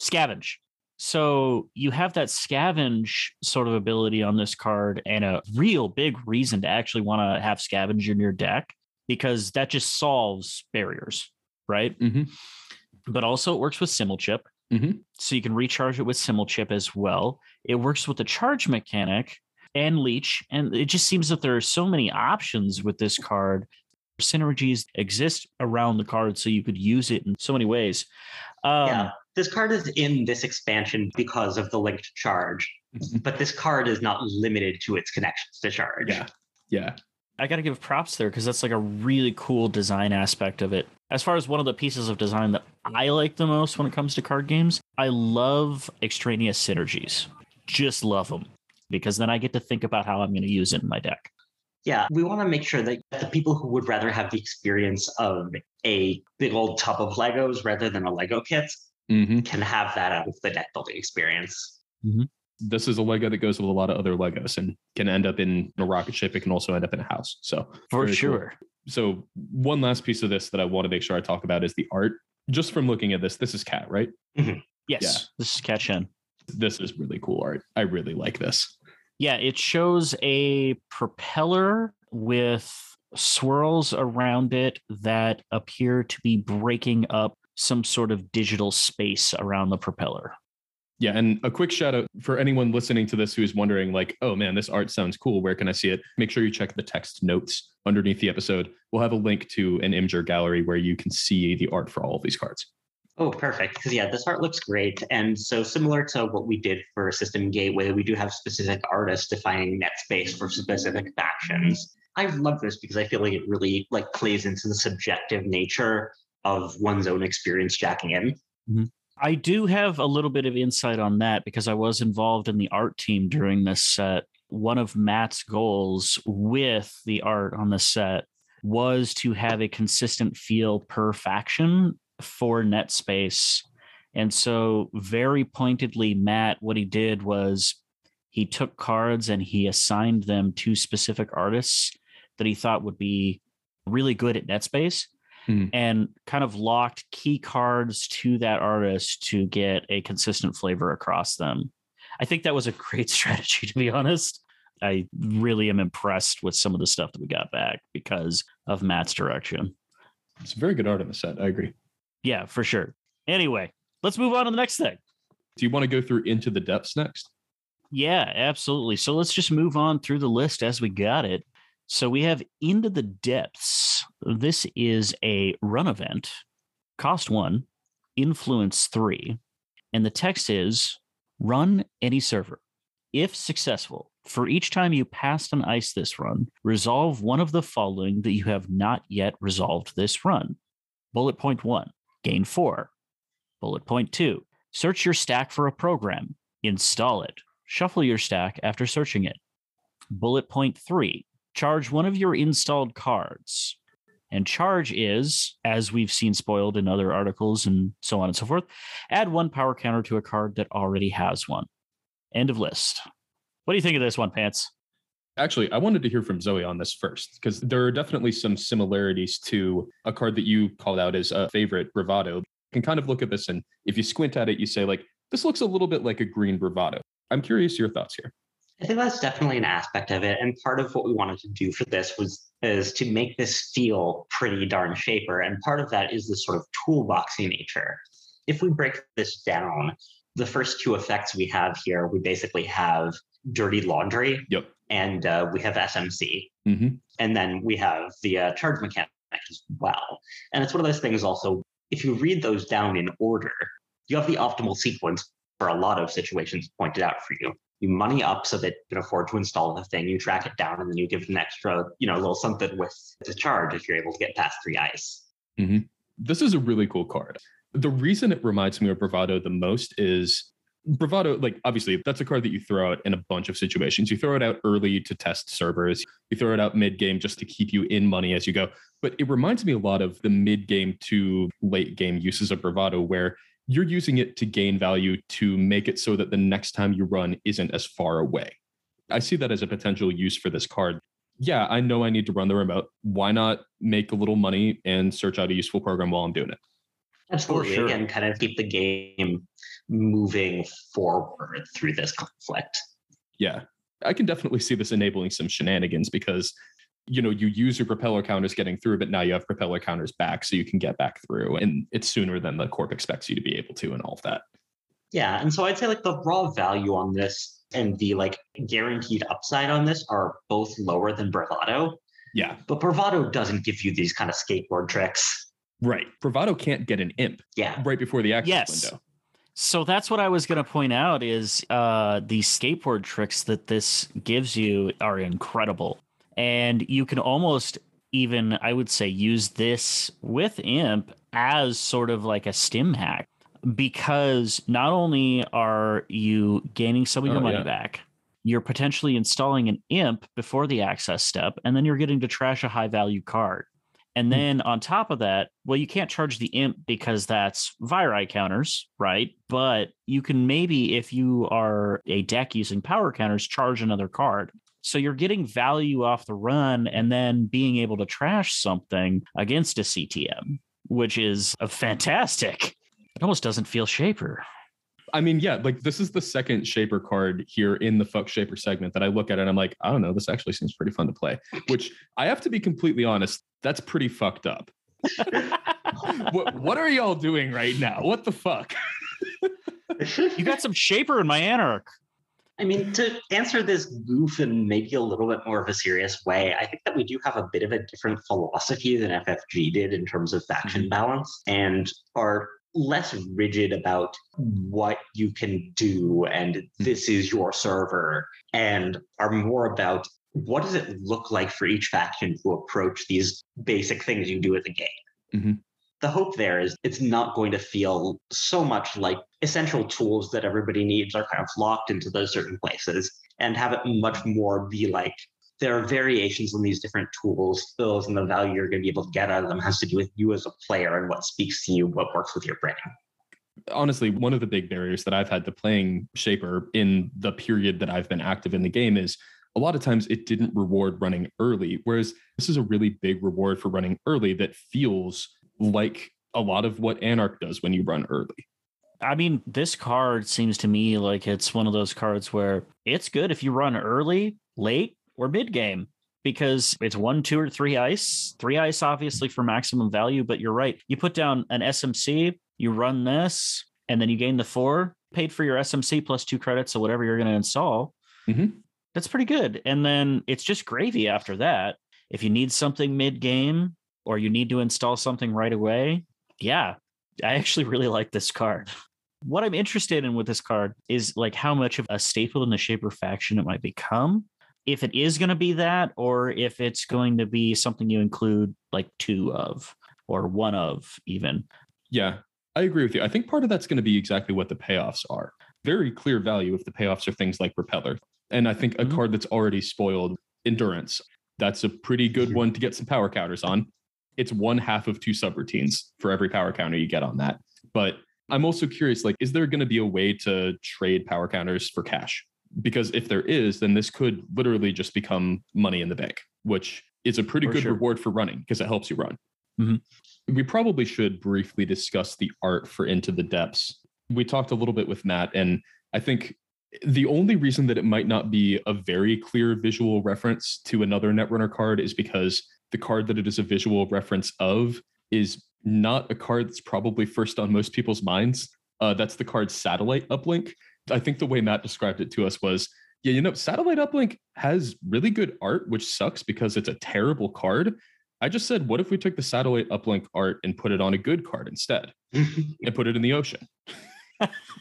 Scavenge. So you have that scavenge sort of ability on this card, and a real big reason to actually want to have scavenge in your deck because that just solves barriers, right? mhm. But also it works with Simulchip. Mhm. So you can recharge it with Simulchip as well. It works with the charge mechanic and leech. And it just seems that there are so many options with this card. Synergies exist around the card, so you could use it in so many ways. Um, yeah, this card is in this expansion because of the linked charge, but this card is not limited to its connections to charge. Yeah. Yeah. I got to give props there because that's like a really cool design aspect of it. As far as one of the pieces of design that I like the most when it comes to card games, I love extraneous synergies. Just love them because then I get to think about how I'm going to use it in my deck. Yeah, we want to make sure that the people who would rather have the experience of a big old tub of Legos rather than a Lego kit hmm can have that out of the deck building experience. This is a Lego that goes with a lot of other Legos and can end up in a rocket ship. It can also end up in a house. So For Very cool. sure. so one last piece of this that I want to make sure I talk about is the art. Just from looking at this, this is cat, right? Mm-hmm. Yes. Yeah. This is Ketchen. This is really cool art. I really like this. Yeah, it shows a propeller with swirls around it that appear to be breaking up some sort of digital space around the propeller. Yeah, and a quick shout out for anyone listening to this who's wondering, like, oh man, this art sounds cool. Where can I see it? Make sure you check the text notes underneath the episode. We'll have a link to an Imgur gallery where you can see the art for all of these cards. Oh, perfect. Because yeah, this art looks great. And so similar to what we did for System Gateway, we do have specific artists defining net space for specific factions. I love this because I feel like it really like plays into the subjective nature of one's own experience jacking in. Mm-hmm. I do have a little bit of insight on that because I was involved in the art team during this set. One of Matt's goals with the art on the set was to have a consistent feel per faction for net space. And so, very pointedly, Matt, what he did was he took cards and he assigned them to specific artists that he thought would be really good at net space Hmm. and kind of locked key cards to that artist to get a consistent flavor across them. I think that was a great strategy, to be honest. I really am impressed with some of the stuff that we got back because of Matt's direction. It's a very good art on the set. I agree. Yeah, for sure. Anyway, let's move on to the next thing. Do you want to go through into the depths next? Yeah, absolutely. So let's just move on through the list as we got it. So we have Into the Depths. This is a run event, cost one, influence three. And the text is run any server. If successful, for each time you passed an ice this run, resolve one of the following that you have not yet resolved this run. Bullet point one, gain four. Bullet point two, search your stack for a program, install it, shuffle your stack after searching it. Bullet point three, charge one of your installed cards. And charge is, as we've seen spoiled in other articles and so on and so forth, add one power counter to a card that already has one. End of list. What do you think of this one, Pants? Actually, I wanted to hear from Zoe on this first because there are definitely some similarities to a card that you called out as a favorite, Bravado. You can kind of look at this and if you squint at it, you say, like, this looks a little bit like a green Bravado. I'm curious your thoughts here. I think that's definitely an aspect of it. And part of what we wanted to do for this was is to make this feel pretty darn shaper. And part of that is the sort of toolboxy nature. If we break this down, the first two effects we have here, we basically have dirty laundry Yep. and uh, we have SMC. hmm And then we have the uh, charge mechanic as well. And it's one of those things also, if you read those down in order, you have the optimal sequence for a lot of situations pointed out for you. You money up so that you can afford to install the thing, you track it down, and then you give it an extra, you know, a little something with the charge if you're able to get past three ice. Mm-hmm. This is a really cool card. The reason it reminds me of Bravado the most is Bravado, like obviously, that's a card that you throw out in a bunch of situations. You throw it out early to test servers, you throw it out mid game just to keep you in money as you go. But it reminds me a lot of the mid game to late game uses of Bravado, where you're using it to gain value to make it so that the next time you run isn't as far away. I see that as a potential use for this card. Yeah, I know I need to run the remote. Why not make a little money and search out a useful program while I'm doing it? Absolutely. sure. Again, kind of keep the game moving forward through this conflict. yeah, I can definitely see this enabling some shenanigans because you know you use your propeller counters getting through, but now you have propeller counters back, so you can get back through, and it's sooner than the corp expects you to be able to, and all of that. Yeah, and so I'd say like the raw value on this and the like guaranteed upside on this are both lower than Bravado, Yeah, but Bravado doesn't give you these kind of skateboard tricks. right. Bravado can't get an imp Yeah, right before the access Yes. window. So that's what I was going to point out is uh, the skateboard tricks that this gives you are incredible. And you can almost even, I would say, use this with Imp as sort of like a stim hack because not only are you gaining some of your Oh, money yeah. back, you're potentially installing an imp before the access step, and then you're getting to trash a high value card. And hmm. then on top of that, well, you can't charge the imp because that's Viri counters, right? But you can maybe, if you are a deck using power counters, charge another card. So you're getting value off the run and then being able to trash something against a CTM, which is a fantastic. It almost doesn't feel shaper. I mean, yeah, like this is the second Shaper card here in the Fuck Shaper segment that I look at and I'm like, I don't know, this actually seems pretty fun to play. Which I have to be completely honest, that's pretty fucked up. what what are y'all doing right now? What the fuck? You got some shaper in my Anarch. I mean, to answer this goof in maybe a little bit more of a serious way, I think that we do have a bit of a different philosophy than FFG did in terms of faction balance. And are less rigid about what you can do and this is your server and are more about what does it look like for each faction to approach these basic things you do as a game. Mhm. The hope there is it's not going to feel so much like essential tools that everybody needs are kind of locked into those certain places and have it much more be like there are variations on these different tools, those and the value you're going to be able to get out of them has to do with you as a player and what speaks to you, what works with your brain. honestly, one of the big barriers that I've had to playing Shaper in the period that I've been active in the game is a lot of times it didn't reward running early. Whereas this is a really big reward for running early that feels like a lot of what Anarch does when you run early. I mean, this card seems to me like it's one of those cards where it's good if you run early, late, or mid game because it's one, two, or three ice. Three ice, obviously, for maximum value, but you're right. You put down an SMC, you run this, and then you gain the four, paid for your SMC plus two credits or whatever you're going to install. Mhm. That's pretty good. And then it's just gravy after that. If you need something mid game or you need to install something right away, yeah, I actually really like this card. What I'm interested in with this card is like how much of a staple in the Shaper faction it might become. If it is going to be that, or if it's going to be something you include like two of or one of, even. Yeah, I agree with you. I think part of that's going to be exactly what the payoffs are. Very clear value if the payoffs are things like Propeller. And I think a Mhm. card that's already spoiled, Endurance, that's a pretty good one to get some power counters on. It's one half of two subroutines for every power counter you get on that. But I'm also curious like, is there going to be a way to trade power counters for cash? Because if there is, then this could literally just become money in the bank, which is a pretty For good sure. reward for running because it helps you run. Mhm. We probably should briefly discuss the art for Into the Depths. We talked a little bit with Matt, and I think the only reason that it might not be a very clear visual reference to another Netrunner card is because the card that it is a visual reference of is not a card that's probably first on most people's minds. Uh, that's the card Satellite Uplink. I think the way Matt described it to us was yeah, you know, Satellite Uplink has really good art, which sucks because it's a terrible card. I just said, what if we took the Satellite Uplink art and put it on a good card instead and put it in the ocean?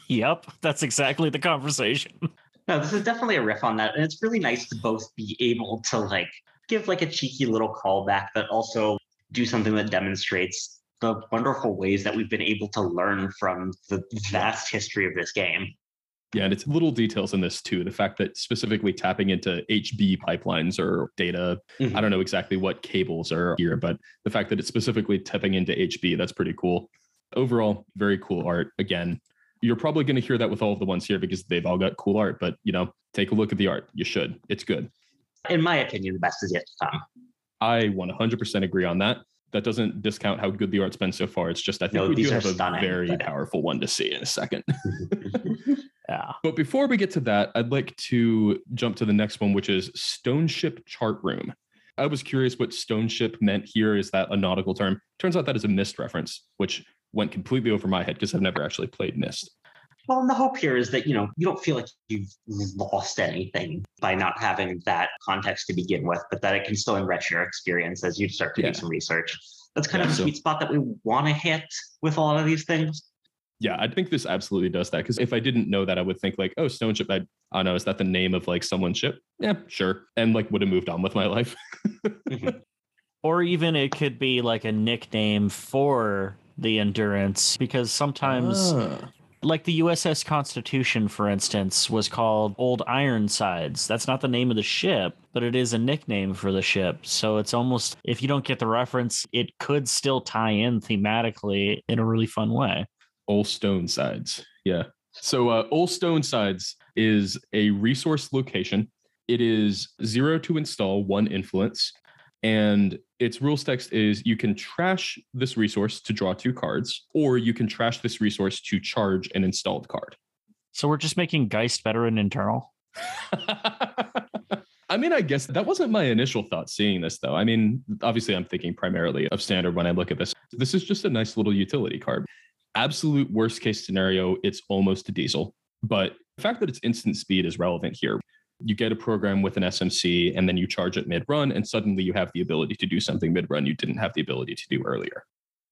Yep, that's exactly the conversation. No, this is definitely a riff on that. And it's really nice to both be able to like give like a cheeky little callback, but also do something that demonstrates the wonderful ways that we've been able to learn from the vast history of this game. Yeah, and it's little details in this too. The fact that specifically tapping into HB pipelines or data, I mm-hmm. don't know exactly what cables are here, but the fact that it's specifically tapping into HB, that's pretty cool. Overall, very cool art. Again, you're probably going to hear that with all of the ones here because they've all got cool art, but you know, take a look at the art. You should. It's good. In my opinion, the best is yet to come. I 100% agree on that. That doesn't discount how good the art's been so far. It's just I think No, we do these are have a very but- powerful one to see in a second. Yeah. But before we get to that, I'd like to jump to the next one, which is Stone Ship Chart Room. I was curious what Stone Ship meant here. Is that a nautical term? Turns out that is a Myst reference, which went completely over my head because I've never actually played Myst. Well, and the hope here is that, you know, you don't feel like you've lost anything by not having that context to begin with, but that it can still enrich your experience as you start to Yeah. do some research. That's kind Yeah, of a so- sweet spot that we want to hit with a lot of these things. Yeah, I think this absolutely does that. Because if I didn't know that, I would think like, oh, Stone Ship. I, I don't know. Is that the name of like someone's ship? Yeah, sure. And like would have moved on with my life. Or even it could be like a nickname for the endurance because sometimes Ah. Like the USS Constitution, for instance, was called Old Ironsides. That's not the name of the ship, but it is a nickname for the ship. So it's almost, if you don't get the reference, it could still tie in thematically in a really fun way. Old Stone Sides. Yeah. So uh, Old Stone Sides is a resource location. It is zero to install, one influence. And its rules text is you can trash this resource to draw two cards, or you can trash this resource to charge an installed card. So we're just making Geist better in Eternal. I mean, I guess that wasn't my initial thought seeing this, though. I mean, obviously, I'm thinking primarily of standard when I look at this. This is just a nice little utility card. Absolute worst case scenario, it's almost a diesel. But the fact that it's instant speed is relevant here. You get a program with an SMC and then you charge it mid run, and suddenly you have the ability to do something mid run you didn't have the ability to do earlier.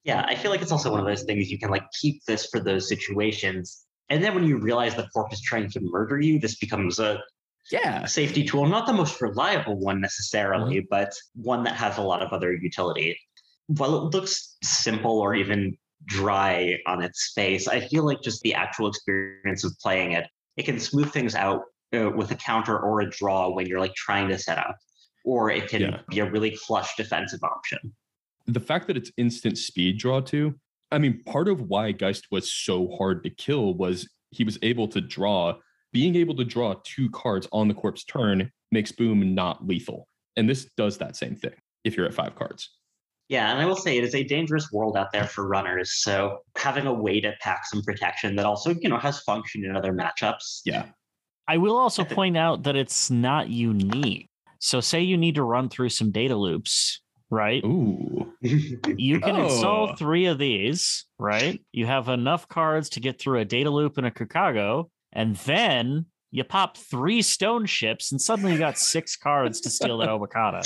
Yeah, I feel like it's also one of those things you can like keep this for those situations. And then when you realize the corp is trying to murder you, this becomes a Yeah. safety tool, not the most reliable one necessarily, mm-hmm. but one that has a lot of other utility. While it looks simple or even dry on its face, I feel like just the actual experience of playing it, it can smooth things out uh, with a counter or a draw when you're like trying to set up, or it can Yeah. be a really clutch defensive option. the fact that it's instant speed draw too. I mean, part of why Geist was so hard to kill was he was able to draw. Being able to draw two cards on the corpse turn makes Boom not lethal. And this does that same thing if you're at five cards. Yeah, and I will say it is a dangerous world out there for runners. So having a way to pack some protection that also, you know, has function in other matchups. Yeah. I will also point out that it's not unique. So, say you need to run through some data loops, right? Ooh. You can Oh. install three of these, right? You have enough cards to get through a data loop and a Chicago, and then you pop three stone ships, and suddenly you got six cards to steal that Obokata.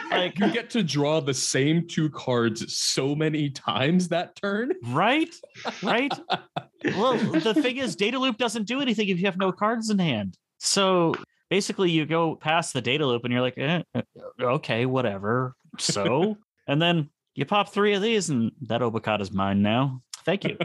like you get to draw the same two cards so many times that turn. Right? Right? well, the thing is, data loop doesn't do anything if you have no cards in hand. So basically, you go past the data loop and you're like, eh, eh, okay, whatever. So, and then you pop three of these, and that Obokata's mine now. Thank you.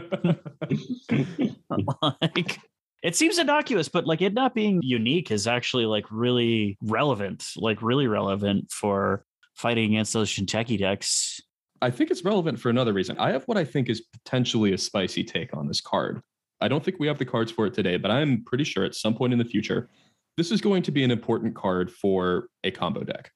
like, it seems innocuous, but like it not being unique is actually like really relevant, like really relevant for fighting against those Shinteki decks. I think it's relevant for another reason. I have what I think is potentially a spicy take on this card. I don't think we have the cards for it today, but I'm pretty sure at some point in the future, this is going to be an important card for a combo deck.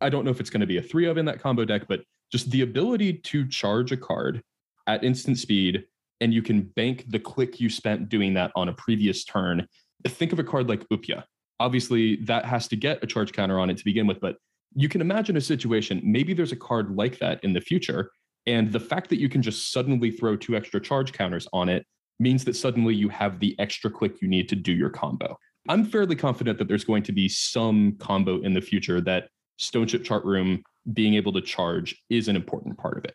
I don't know if it's going to be a three of in that combo deck, but just the ability to charge a card at instant speed and you can bank the click you spent doing that on a previous turn. Think of a card like Upya. Obviously, that has to get a charge counter on it to begin with, but you can imagine a situation maybe there's a card like that in the future and the fact that you can just suddenly throw two extra charge counters on it means that suddenly you have the extra click you need to do your combo i'm fairly confident that there's going to be some combo in the future that stone ship chart room being able to charge is an important part of it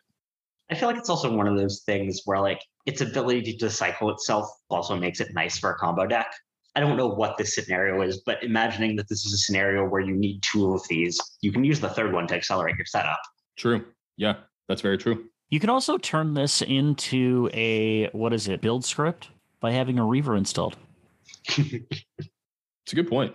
I feel like it's also one of those things where like its ability to cycle itself also makes it nice for a combo deck. I don't know what this scenario is, but imagining that this is a scenario where you need two of these, you can use the third one to accelerate your setup. true yeah that's very true You can also turn this into a what is it build script by having a Reaver installed. it's a good point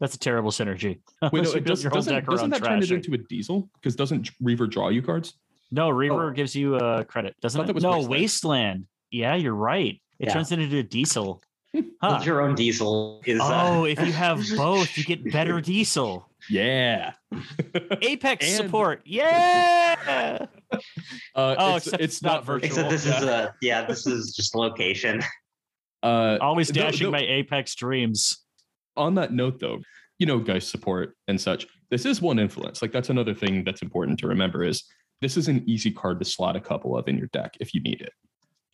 That's a terrible synergy. wait Unless no it does, your whole doesn't, deck doesn't around that turn it into a diesel because doesn't reaver draw you cards No, Reaver Oh. gives you uh, credit, doesn't thought it? was no, Wasteland. Wasteland. Yeah, you're right. It Yeah. turns into a diesel. Huh. Your own diesel is uh, Oh, if you have both, you get better diesel. yeah Apex And- support. Yeah. uh, Oh, it's, except it's it's not not virtual except this Yeah. is a yeah, this is just location. uh, Always though- dashing though- my Apex dreams. on that note though you know guys support and such this is one influence like that's another thing that's important to remember is this is an easy card to slot a couple of in your deck if you need it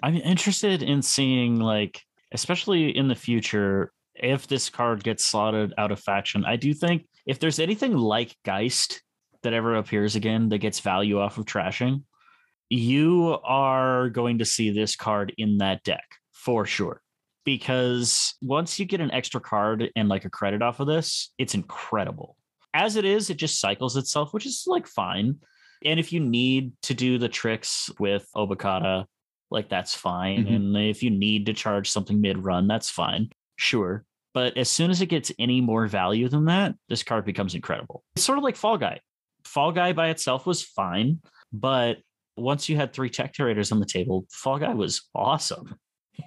I'm interested in seeing like, especially in the future, if this card gets slotted out of faction. I do think if there's anything like Geist that ever appears again that gets value off of trashing, you are going to see this card in that deck for sure. Because once you get an extra card and like a credit off of this, it's incredible. As it is, it just cycles itself, which is like fine. And if you need to do the tricks with Obokata, like that's fine. Mhm. And if you need to charge something mid run, that's fine. Sure. But as soon as it gets any more value than that, this card becomes incredible. It's sort of like Fall Guy. Fall Guy by itself was fine, but once you had three tech curators on the table, Fall Guy was awesome.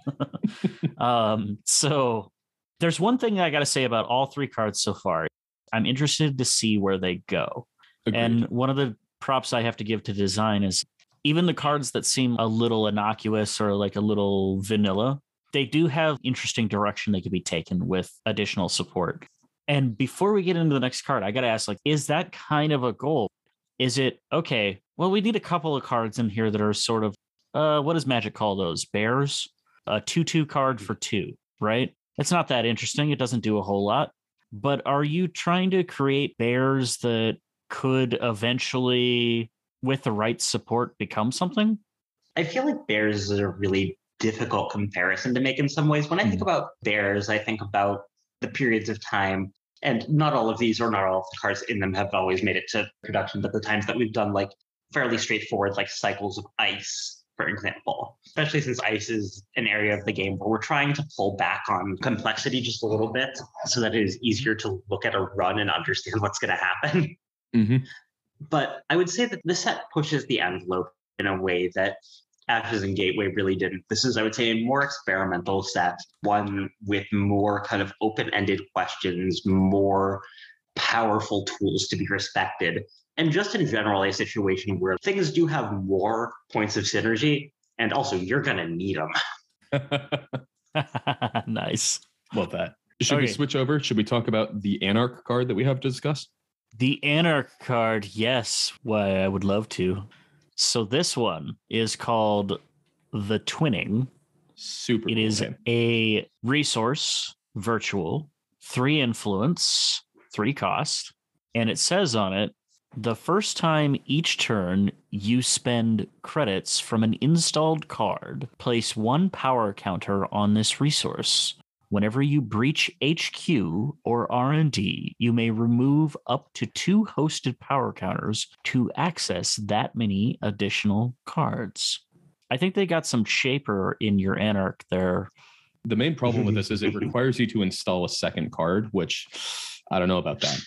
um, so there's one thing I got to say about all three cards so far. I'm interested to see where they go. Agreed. And one of the props I have to give to design is even the cards that seem a little innocuous or like a little vanilla, they do have interesting direction they could be taken with additional support. And before we get into the next card, I got to ask like is that kind of a goal? Is it okay, well we need a couple of cards in here that are sort of uh what does Magic call those? Bears? A 2/2 card for 2, right? It's not that interesting. It doesn't do a whole lot. But are you trying to create bears that could eventually with the right support become something? I feel like bears is a really difficult comparison to make in some ways. When I think hmm. about bears, I think about the periods of time, and not all of these or not all of the cars in them have always made it to production, but the times that we've done like fairly straightforward, like cycles of ice, for example, especially since ice is an area of the game where we're trying to pull back on complexity just a little bit so that it is easier to look at a run and understand what's going to happen. hmm But I would say that the set pushes the envelope in a way that Ashes and Gateway really didn't. This is, I would say, a more experimental set, one with more kind of open ended questions, more powerful tools to be respected, and just in general, a situation where things do have more points of synergy. And also, you're going to need them. nice. Love that. Should we switch over? Should we talk about the Anarch card that we have to discuss? The Anarch card, yes. Why, I would love to. So this one is called the Twinning. Super. It cool is a resource, virtual, three influence, three cost, and it says on it the first time each turn you spend credits from an installed card, place one power counter on this resource. Whenever you breach HQ or R&D, you may remove up to two hosted power counters to access that many additional cards. I think they got some shaper in your Anarch there. The main problem with this is it requires you to install a second card, which I don't know about that.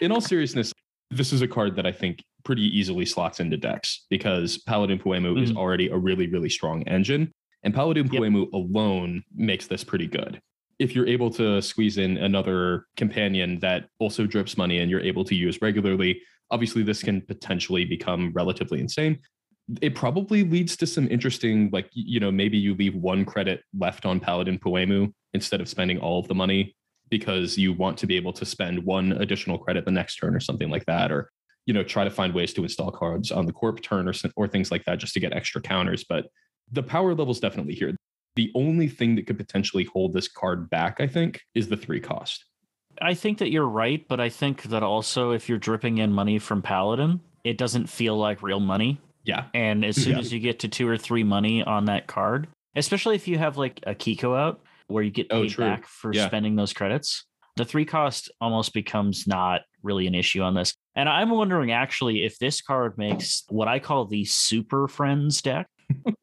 In all seriousness, this is a card that I think pretty easily slots into decks because Paladin Poemu is Mhm. already a really, really strong engine. And Paladin Yep. Poemu alone makes this pretty good. If you're able to squeeze in another companion that also drips money and you're able to use regularly, obviously this can potentially become relatively insane. It probably leads to some interesting, like, you know, maybe you leave one credit left on Paladin Poemu instead of spending all of the money because you want to be able to spend one additional credit the next turn or something like that. Or, you know, try to find ways to install cards on the corp turn or, or things like that just to get extra counters. But the power level's definitely here. The only thing that could potentially hold this card back, I think, is the three cost. I think that you're right, but I think that also if you're dripping in money from Paladin, it doesn't feel like real money. Yeah. And as soon Yeah. as you get to two or three money on that card, especially if you have like a Keiko out where you get Oh, paid true. back for Yeah. spending those credits, the three cost almost becomes not really an issue on this. And I'm wondering actually if this card makes what I call the Super Friends deck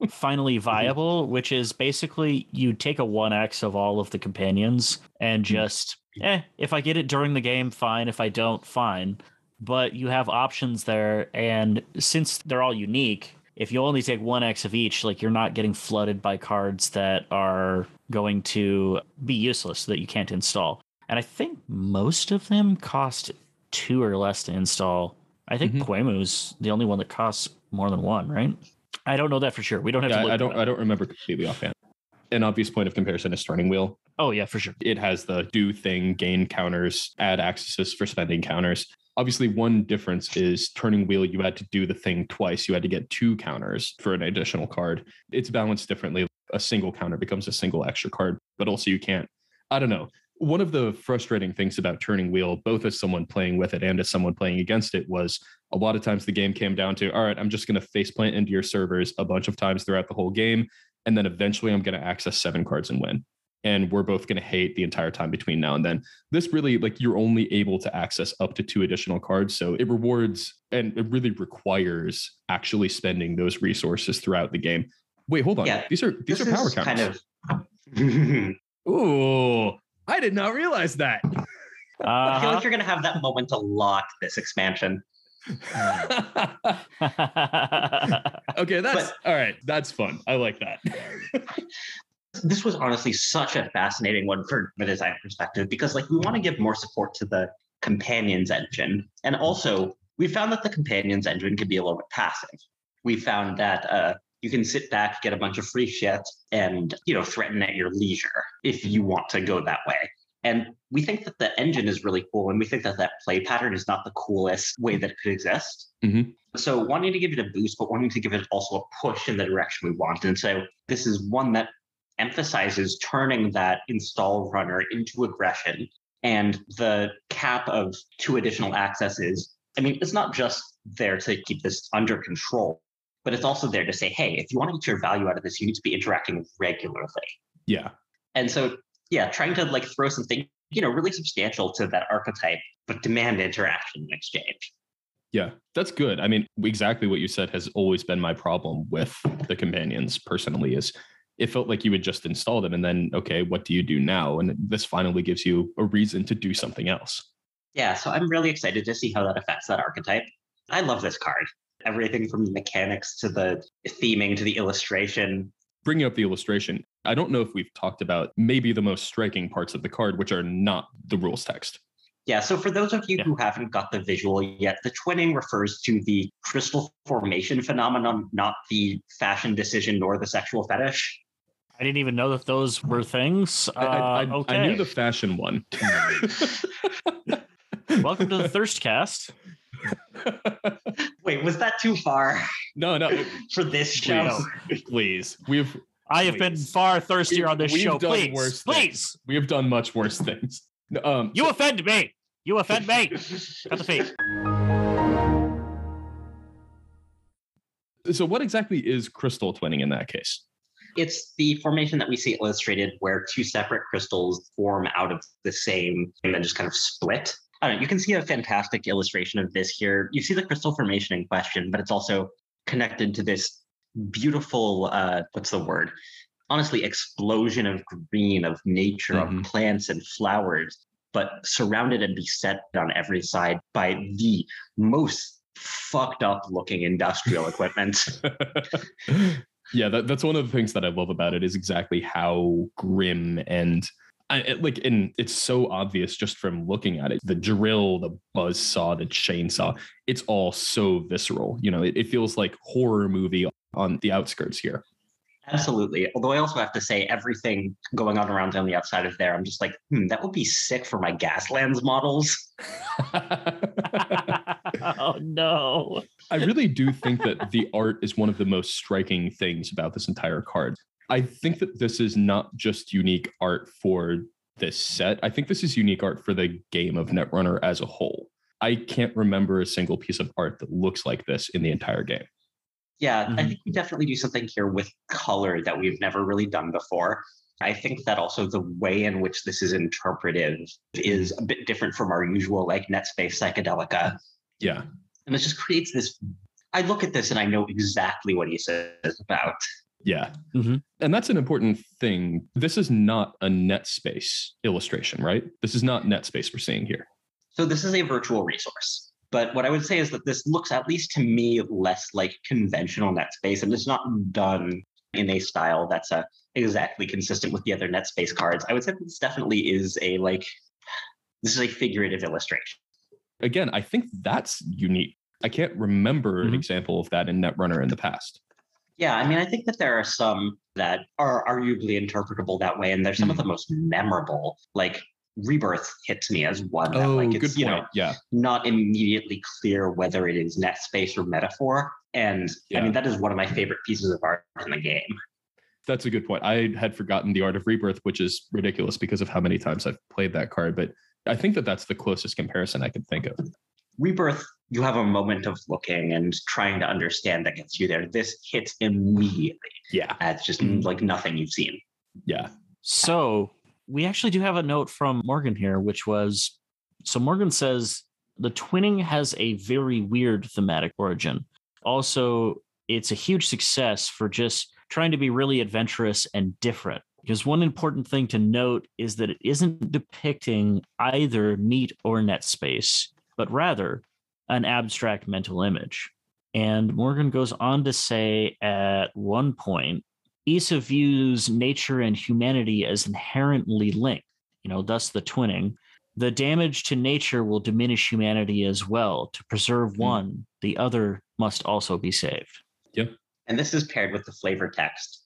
finally viable, which is basically you take a 1x of all of the companions and just, eh, if I get it during the game, fine. If I don't, fine. But you have options there. And since they're all unique, if you only take 1x of each, like you're not getting flooded by cards that are going to be useless that you can't install. And I think most of them cost two or less to install. I think Mhm. Poemu's the only one that costs more than one, right? I don't know that for sure. We don't have Yeah, to look I don't. I don't remember completely offhand. An obvious point of comparison is Turning Wheel. Oh yeah, for sure. It has the do thing, gain counters, add accesses for spending counters. Obviously, one difference is turning wheel, you had to do the thing twice. You had to get two counters for an additional card. It's balanced differently. A single counter becomes a single extra card, but also you can't. I don't know. One of the frustrating things about turning wheel, both as someone playing with it and as someone playing against it, was a lot of times the game came down to, all right, I'm just going to faceplant into your servers a bunch of times throughout the whole game. And then eventually I'm going to access seven cards and win and we're both going to hate the entire time between now and then. This really, like, you're only able to access up to two additional cards. So it rewards and it really requires actually spending those resources throughout the game. Wait, hold on. Yeah, these are these this are power counters. kind of. Ooh, I did not realize that. I feel Uh-huh. like you're going to have that moment to lock this expansion. okay, that's all right. That's fun. I like that. this was honestly such a fascinating one for a design perspective because like we want to give more support to the companions engine and also we found that the companions engine can be a little bit passive we found that uh, you can sit back get a bunch of free shit and you know threaten at your leisure if you want to go that way. And we think that the engine is really cool and we think that that play pattern is not the coolest way that it could exist. Mhm. so wanting to give it a boost but wanting to give it also a push in the direction we want. And so this is one that emphasizes turning that install runner into aggression. And the cap of two additional accesses I mean, it's not just there to keep this under control, but it's also there to say, hey, if you want to get your value out of this, you need to be interacting regularly. Yeah. And so, yeah, trying to like throw something, you know, really substantial to that archetype, but demand interaction in exchange. Yeah, that's good. I mean, exactly what you said has always been my problem with the companions personally is it felt like you would just install them and then okay, what do you do now? And this finally gives you a reason to do something else. Yeah, so I'm really excited to see how that affects that archetype. I love this card. Everything from the mechanics to the theming to the illustration. Bringing up the illustration, I don't know if we've talked about maybe the most striking parts of the card, which are not the rules text. Yeah, so for those of you Yeah. who haven't got the visual yet, the twinning refers to the crystal formation phenomenon, not the fashion decision nor the sexual fetish. I didn't even know that those were things. I, I, I, Uh, okay. I knew the fashion one. Welcome to the Thirst Cast. Wait, was that too far no, no, for this show? please. We've I have been far thirstier We've- on this show. done Please, worse please. we have done much worse things. Um, You offend me. You offend me. Cut the feet. so what exactly is crystal twinning in that case? It's the formation that we see illustrated where two separate crystals form out of the same and then just kind of split. I don't know. You can see a fantastic illustration of this here. You see the crystal formation in question, but it's also connected to this beautiful, uh, what's the word? Honestly, explosion of green, of nature, Mhm. of plants and flowers, but surrounded and beset on every side by the most fucked up looking industrial equipment. yeah, that, that's one of the things that I love about it is exactly how grim and I, it, like, and it's so obvious just from looking at it. The drill, the buzz saw, the chainsaw, it's all so visceral. You know, it, it feels like horror movie on the outskirts here. Absolutely. Although I also have to say, everything going on around on the outside of there, I'm just like, hmm, that would be sick for my Gaslands models. oh no. I really do think that the art is one of the most striking things about this entire card. I think that this is not just unique art for this set. I think this is unique art for the game of Netrunner as a whole. I can't remember a single piece of art that looks like this in the entire game. Yeah, I Mhm. think we definitely do something here with color that we've never really done before. I think that also the way in which this is interpreted is a bit different from our usual like NetSpace psychedelica. Yeah. And it just creates this. I look at this and I know exactly what he says about. Yeah. Mhm. And that's an important thing. This is not a net space illustration, right? This is not net space we're seeing here. So this is a virtual resource. But what I would say is that this looks, at least to me, less like conventional net space. and it's not done in a style that's uh, exactly consistent with the other net space cards. I would say this definitely is a like, this is a figurative illustration. Again, I think that's unique. I can't remember an Mhm. example of that in Netrunner in the past. Yeah, I mean, I think that there are some that are arguably interpretable that way, and they're some of the mm-hmm. most memorable. Like Rebirth hits me as one that, Oh, like, good it's point. you know yeah. not immediately clear whether it is net space or metaphor. And I mean, that is one of my favorite pieces of art in the game. That's a good point. I had forgotten the art of rebirth, which is ridiculous because of how many times I've played that card. But I think that that's the closest comparison I can think of. Rebirth, you have a moment of looking and trying to understand that gets you there. This hits immediately. Yeah. It's just Mhm. like nothing you've seen. Yeah. So we actually do have a note from Morgan here, which was so Morgan says the twinning has a very weird thematic origin. Also, it's a huge success for just trying to be really adventurous and different. Because one important thing to note is that it isn't depicting either meat or net space, but rather an abstract mental image. And Morgan goes on to say at one point, Issa views nature and humanity as inherently linked, you know, thus the twinning. The damage to nature will diminish humanity as well. To preserve Hmm. one, the other must also be saved. Yep. And this is paired with the flavor text.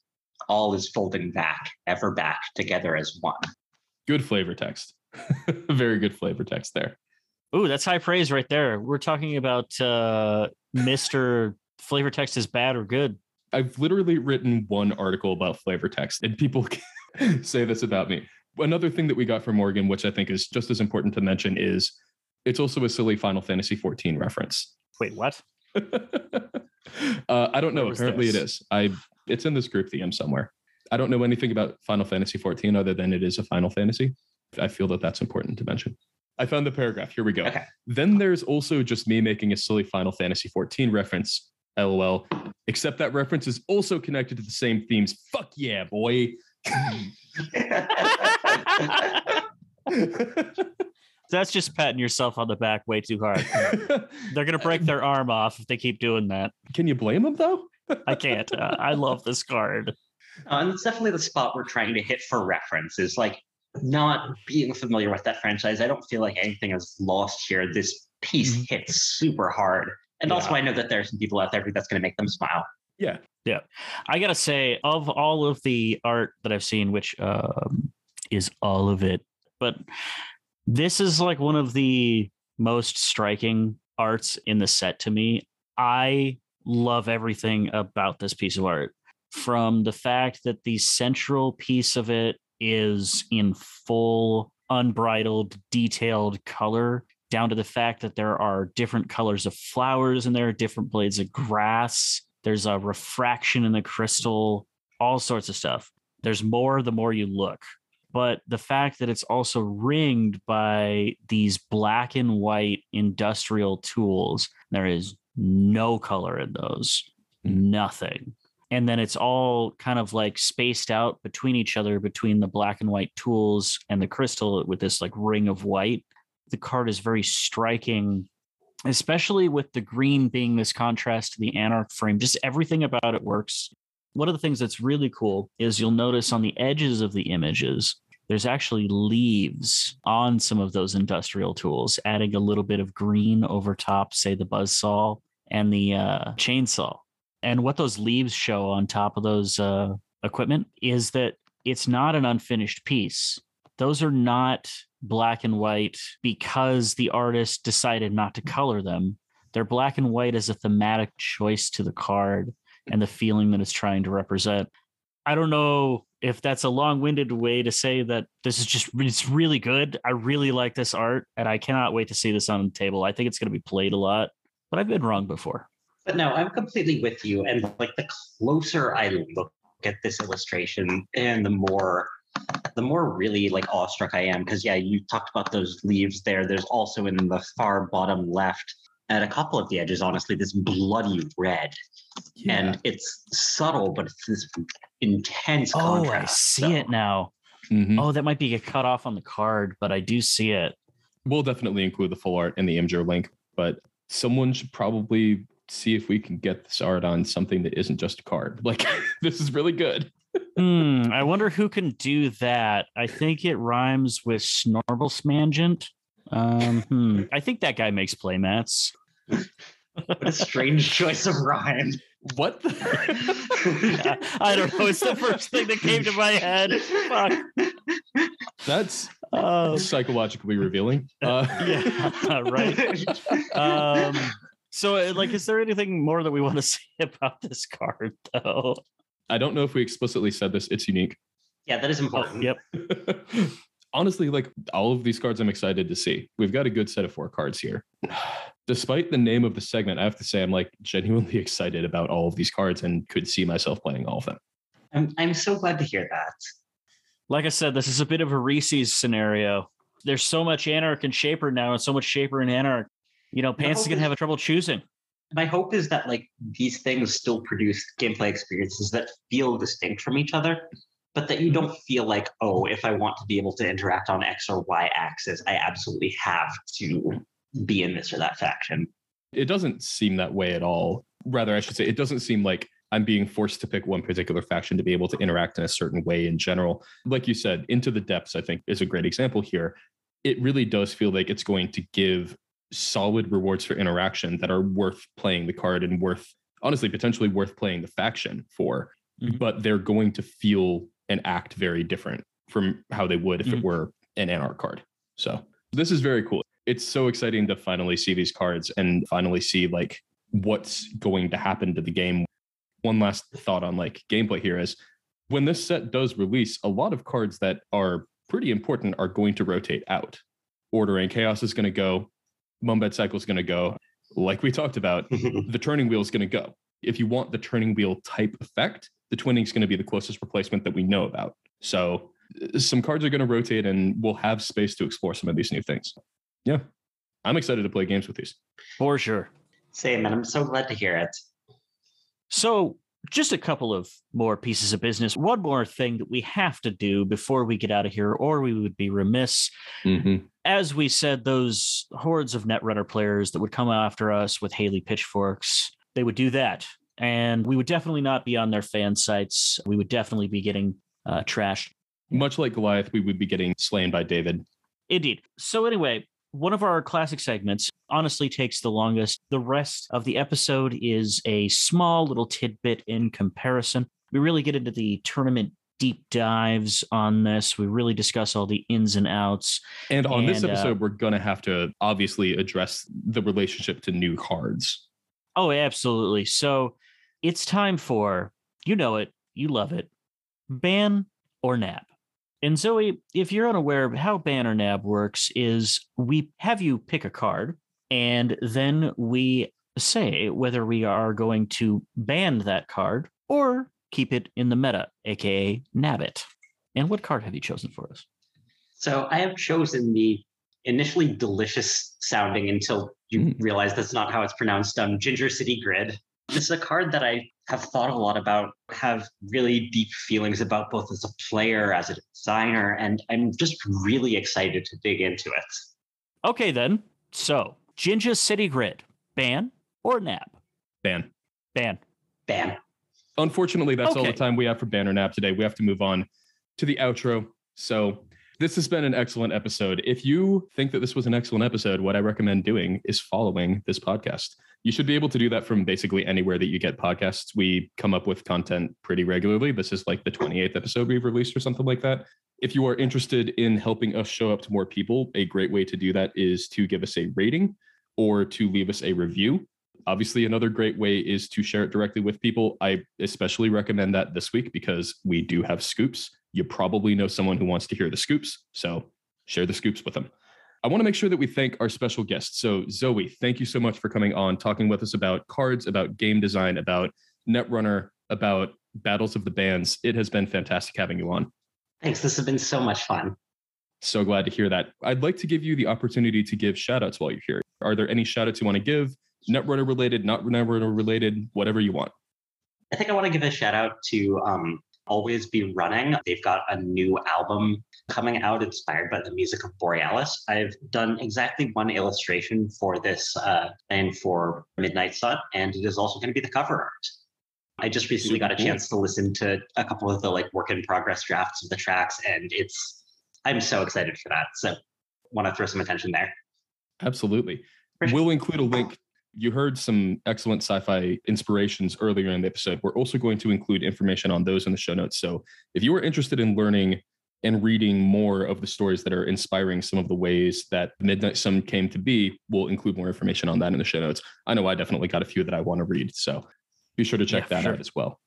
All is folding back, ever back, together as one. Good flavor text. Very good flavor text there. Ooh, that's high praise right there. We're talking about uh, Mr. Flavor text is bad or good. I've literally written one article about flavor text, and people say this about me. Another thing that we got from Morgan, which I think is just as important to mention, is It's also a silly Final Fantasy 14 reference. Wait, what? uh, I don't know. Apparently, it this? is. I. It's in this group DM somewhere. I don't know anything about Final Fantasy 14 other than it is a Final Fantasy. I feel that that's important to mention. I found the paragraph. Here we go. Okay. Then there's also just me making a silly Final Fantasy 14 reference. LOL. Except that reference is also connected to the same themes. Fuck yeah, boy. That's just patting yourself on the back way too hard. They're gonna break their arm off if they keep doing that. Can you blame them though? I can't. Uh, I love this card. Uh, and it's definitely the spot we're trying to hit for reference is like not being familiar with that franchise. I don't feel like anything is lost here. This piece Mhm. hits super hard. And also, I know that there are some people out there who that's going to make them smile. Yeah. Yeah. I gotta say, of all of the art that I've seen, which um, is all of it, but this is like one of the most striking arts in the set to me. I love everything about this piece of art from the fact that the central piece of it is in full, unbridled, detailed color, down to the fact that there are different colors of flowers and there are different blades of grass. There's a refraction in the crystal, all sorts of stuff. There's more the more you look. But the fact that it's also ringed by these black and white industrial tools, there is no color in those, hmm. nothing. And then it's all kind of like spaced out between each other, between the black and white tools and the crystal with this like ring of white. The card is very striking especially with the green being this contrast to the anarch frame. Just everything about it works. One of the things that's really cool is you'll notice on the edges of the images there's actually leaves on some of those industrial tools adding a little bit of green over top say the buzzsaw and the uh, chainsaw and what those leaves show on top of those uh, equipment is that it's not an unfinished piece those are not black and white because the artist decided not to color them. They're black and white as a thematic choice to the card and the feeling that it's trying to represent. I don't know if that's a long-winded way to say that this is just it's really good. I really like this art and I cannot wait to see this on the table. I think it's going to be played a lot, but I've been wrong before. But no, I'm completely with you. And like the closer I look at this illustration and the more the more really like awestruck I am. Because yeah, you talked about those leaves there. There's also in the far bottom left at a couple of the edges, honestly, this bloody red. And it's subtle, but it's this intense Oh, I see So- it now. Mhm. Oh, that might be a cut off on the card, but I do see it. We'll definitely include the full art in the Imgur link, but someone should probably see if we can get this art on something that isn't just a card. Like this is really good. Hmm, I wonder who can do that. I think it rhymes with Snorblesmangent. Um, hmm. I think that guy makes playmats. What a strange choice of rhyme. What? The- I don't know. It's the first thing that came to my head. Fuck. That's Um, psychologically revealing. Uh, yeah, right. Um, so, uh, like, is there anything more that we want to say about this card, though? I don't know if we explicitly said this. It's unique. Yeah, that is important. Yep. Honestly, like all of these cards, I'm excited to see. We've got a good set of four cards here. Despite the name of the segment, I have to say I'm like genuinely excited about all of these cards and could see myself playing all of them. I'm, I'm so glad to hear that. Like I said, this is a bit of a Reese's scenario. There's so much Anarch and Shaper now, and so much Shaper and Anarch. You know, Pants is gonna is- have a trouble choosing. my hope is that like these things still produce gameplay experiences that feel distinct from each other but that you mm-hmm. don't feel like oh if i want to be able to interact on x or y axis i absolutely have to be in this or that faction It doesn't seem that way at all. Rather, I should say, it doesn't seem like I'm being forced to pick one particular faction to be able to interact in a certain way in general. Like you said, Into the Depths, I think, is a great example here. It really does feel like it's going to give solid rewards for interaction that are worth playing the card and worth, honestly, potentially worth playing the faction for. Mhm. But they're going to feel and act very different from how they would if Mhm. it were an Anarch card. So this is very cool. It's so exciting to finally see these cards and finally see like what's going to happen to the game. One last thought on like gameplay here is when this set does release, a lot of cards that are pretty important are going to rotate out. Order and Chaos is going to go. Mumbad cycle is going to go, like we talked about, the turning wheel is going to go. If you want the turning wheel type effect, the twinning is going to be the closest replacement that we know about. So uh, some cards are going to rotate and we'll have space to explore some of these new things. Yeah. I'm excited to play games with these. For sure. Same, and I'm so glad to hear it. So, just a couple of more pieces of business. One more thing that we have to do before we get out of here, or we would be remiss. Mm-hmm. As we said, those hordes of Netrunner players that would come after us with Haley pitchforks, they would do that. And we would definitely not be on their fan sites. We would definitely be getting uh, trashed. Much like Goliath, we would be getting slain by David. Indeed. So, anyway, one of our classic segments honestly takes the longest. The rest of the episode is a small little tidbit in comparison. We really get into the tournament deep dives on this. We really discuss all the ins and outs. And on this And, uh, episode, we're going to have to obviously address the relationship to new cards. Oh, absolutely. So it's time for, you know it, you love it, ban or nab. And Zoe, if you're unaware of how ban or nab works, is we have you pick a card and then we say whether we are going to ban that card or keep it in the meta, aka nab it. And what card have you chosen for us? So I have chosen the initially delicious sounding until you Mm. realize that's not how it's pronounced um, Jinja City Grid. This is a card that I have thought a lot about, have really deep feelings about both as a player, as a designer, and I'm just really excited to dig into it. Okay, then. So, Jinja City Grid, ban or nab? Ban. Ban. Ban. Unfortunately, that's all the time we have for ban or nab today. We have to move on to the outro. So, this has been an excellent episode. If you think that this was an excellent episode, what I recommend doing is following this podcast. You should be able to do that from basically anywhere that you get podcasts. We come up with content pretty regularly. This is like the 28th episode we've released or something like that. If you are interested in helping us show up to more people, a great way to do that is to give us a rating or to leave us a review. Obviously, another great way is to share it directly with people. I especially recommend that this week because we do have scoops. You probably know someone who wants to hear the scoops. So share the scoops with them. I want to make sure that we thank our special guests. So, Zoe, thank you so much for coming on, talking with us about cards, about game design, about Netrunner, about battles of the bands. It has been fantastic having you on. Thanks. This has been so much fun. So glad to hear that. I'd like to give you the opportunity to give shout outs while you're here. Are there any shout outs you want to give? Netrunner related, not Netrunner related, whatever you want. I think I want to give a shout out to um, Always Be Running. They've got a new album coming out inspired by the music of Borealis. I've done exactly one illustration for this uh, and for Midnight Sun, and it is also going to be the cover art. I just recently got a chance to listen to a couple of the like work in progress drafts of the tracks, and it's I'm so excited for that. So want to throw some attention there. Absolutely. Sure. We'll include a link. You heard some excellent sci fi inspirations earlier in the episode. We're also going to include information on those in the show notes. So if you are interested in learning and reading more of the stories that are inspiring some of the ways that Midnight Sun came to be, we'll include more information on that in the show notes. I know I definitely got a few that I want to read. So be sure to check Yeah, that sure. out as well.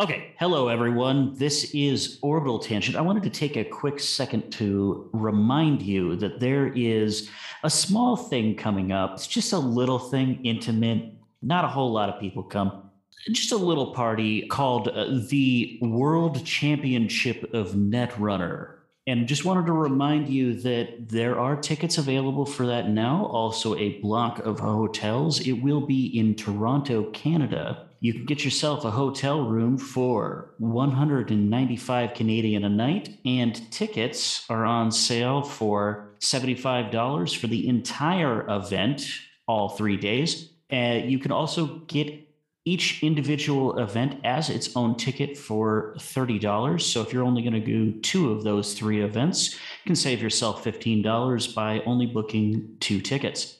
Okay, hello everyone. This is Orbital Tangent. I wanted to take a quick second to remind you that there is a small thing coming up. It's just a little thing, intimate. Not a whole lot of people come. Just a little party called uh, the World Championship of Netrunner. And just wanted to remind you that there are tickets available for that now. Also, a block of hotels. It will be in Toronto, Canada. You can get yourself a hotel room for 195 Canadian a night, and tickets are on sale for $75 for the entire event, all three days. Uh, you can also get each individual event as its own ticket for $30. So if you're only going to do two of those three events, you can save yourself $15 by only booking two tickets.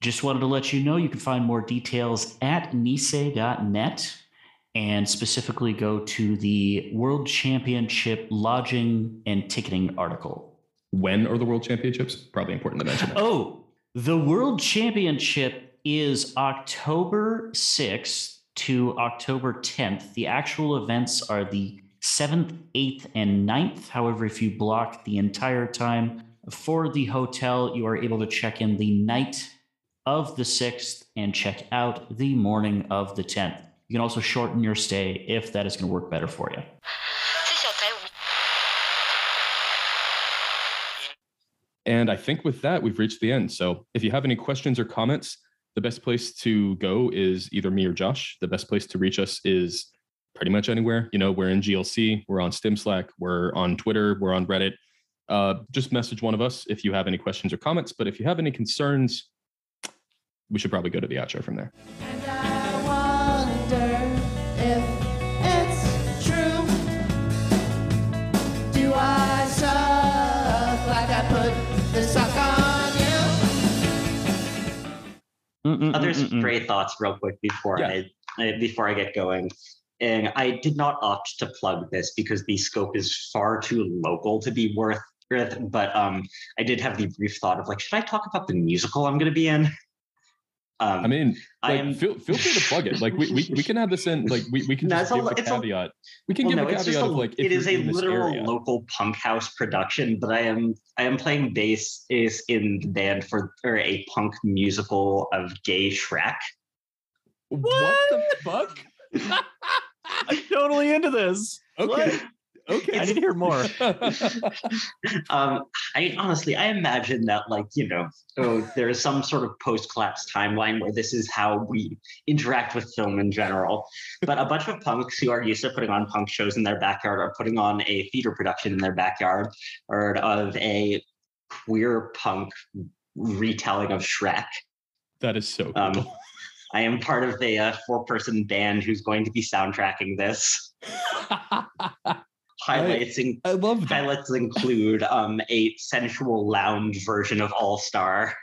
Just wanted to let you know you can find more details at nisei.net and specifically go to the World Championship lodging and ticketing article. When are the World Championships? Probably important to mention. that. Oh, the World Championship is October 6th to October 10th. The actual events are the 7th, 8th, and 9th. However, if you block the entire time for the hotel, you are able to check in the night of the 6th and check out the morning of the 10th. You can also shorten your stay if that is going to work better for you. And I think with that, we've reached the end. So if you have any questions or comments, the best place to go is either me or Josh. The best place to reach us is pretty much anywhere. You know, we're in GLC, we're on Stim Slack, we're on Twitter, we're on Reddit. Uh, just message one of us if you have any questions or comments. But if you have any concerns, we should probably go to the outro from there. And I wonder if it's true. Do I suck like I put the suck on you? Mm-mm, Other mm-mm. stray thoughts, real quick, before Yeah. I, I before I get going. And I did not opt to plug this because the scope is far too local to be worth it. But um, I did have the brief thought of like, should I talk about the musical I'm going to be in? Um, I mean, I am feel, feel free to plug it. Like we, we, we can have this in, like we, we can No, just it's a give lo- the it's a- caveat. we can Well, give no, the it's caveat a, of like, it is a literal area. local punk house production, but I am I am playing bass is in the band for or a punk musical of Gay Shrek. What the fuck? I'm totally into this. Okay. Okay. I need to hear more. um, I honestly, I imagine that like you know, oh, there is some sort of post-collapse timeline where this is how we interact with film in general. But a bunch of punks who are used to putting on punk shows in their backyard are putting on a theater production in their backyard, or of a queer punk retelling of Shrek. that is so cool. Um, I am part of a uh, four-person band who's going to be soundtracking this. Highlights in, I love that. highlights include um, a sensual lounge version of All Star.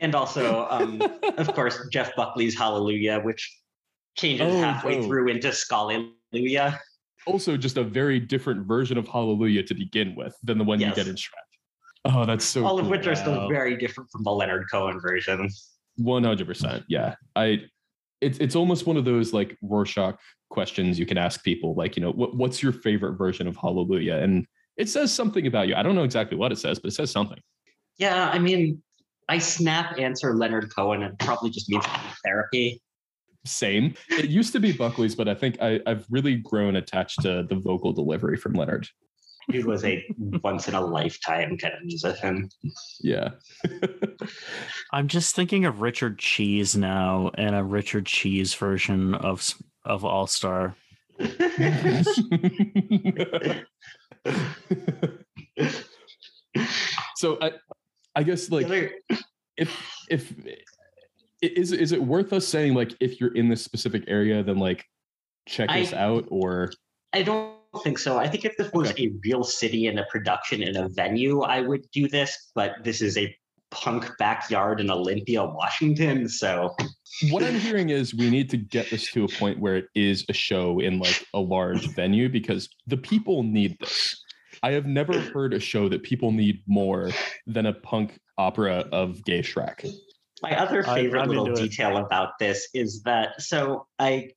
and also, um, of course, Jeff Buckley's Hallelujah, which changes Oh, halfway oh. through into Scalleluia. Also, just a very different version of Hallelujah to begin with than the one Yes. you get in Shrek. Oh, that's so all of cool. which are still Wow. very different from the Leonard Cohen version. One hundred percent. Yeah, I. It's it's almost one of those like Rorschach questions you can ask people, like you know, what what's your favorite version of Hallelujah? And it says something about you. I don't know exactly what it says, but it says something. Yeah, I mean, I snap answer Leonard Cohen and it probably just means therapy. Same. It used to be Buckley's, but I think I, I've really grown attached to the vocal delivery from Leonard. Dude was a once in a lifetime kind of musician. Yeah. I'm just thinking of Richard Cheese now and a Richard Cheese version of of All Star. so I I guess like if if is is it worth us saying like if you're in this specific area then like check I- us out or I don't think so. I think if this was a real city and a production and a venue, I would do this, but this is a punk backyard in Olympia, Washington. So what I'm hearing is we need to get this to a point where it is a show in like a large venue because the people need this. I have never heard a show that people need more than a punk opera of gay Shrek. my other favorite I'm little into it. detail about this is that so I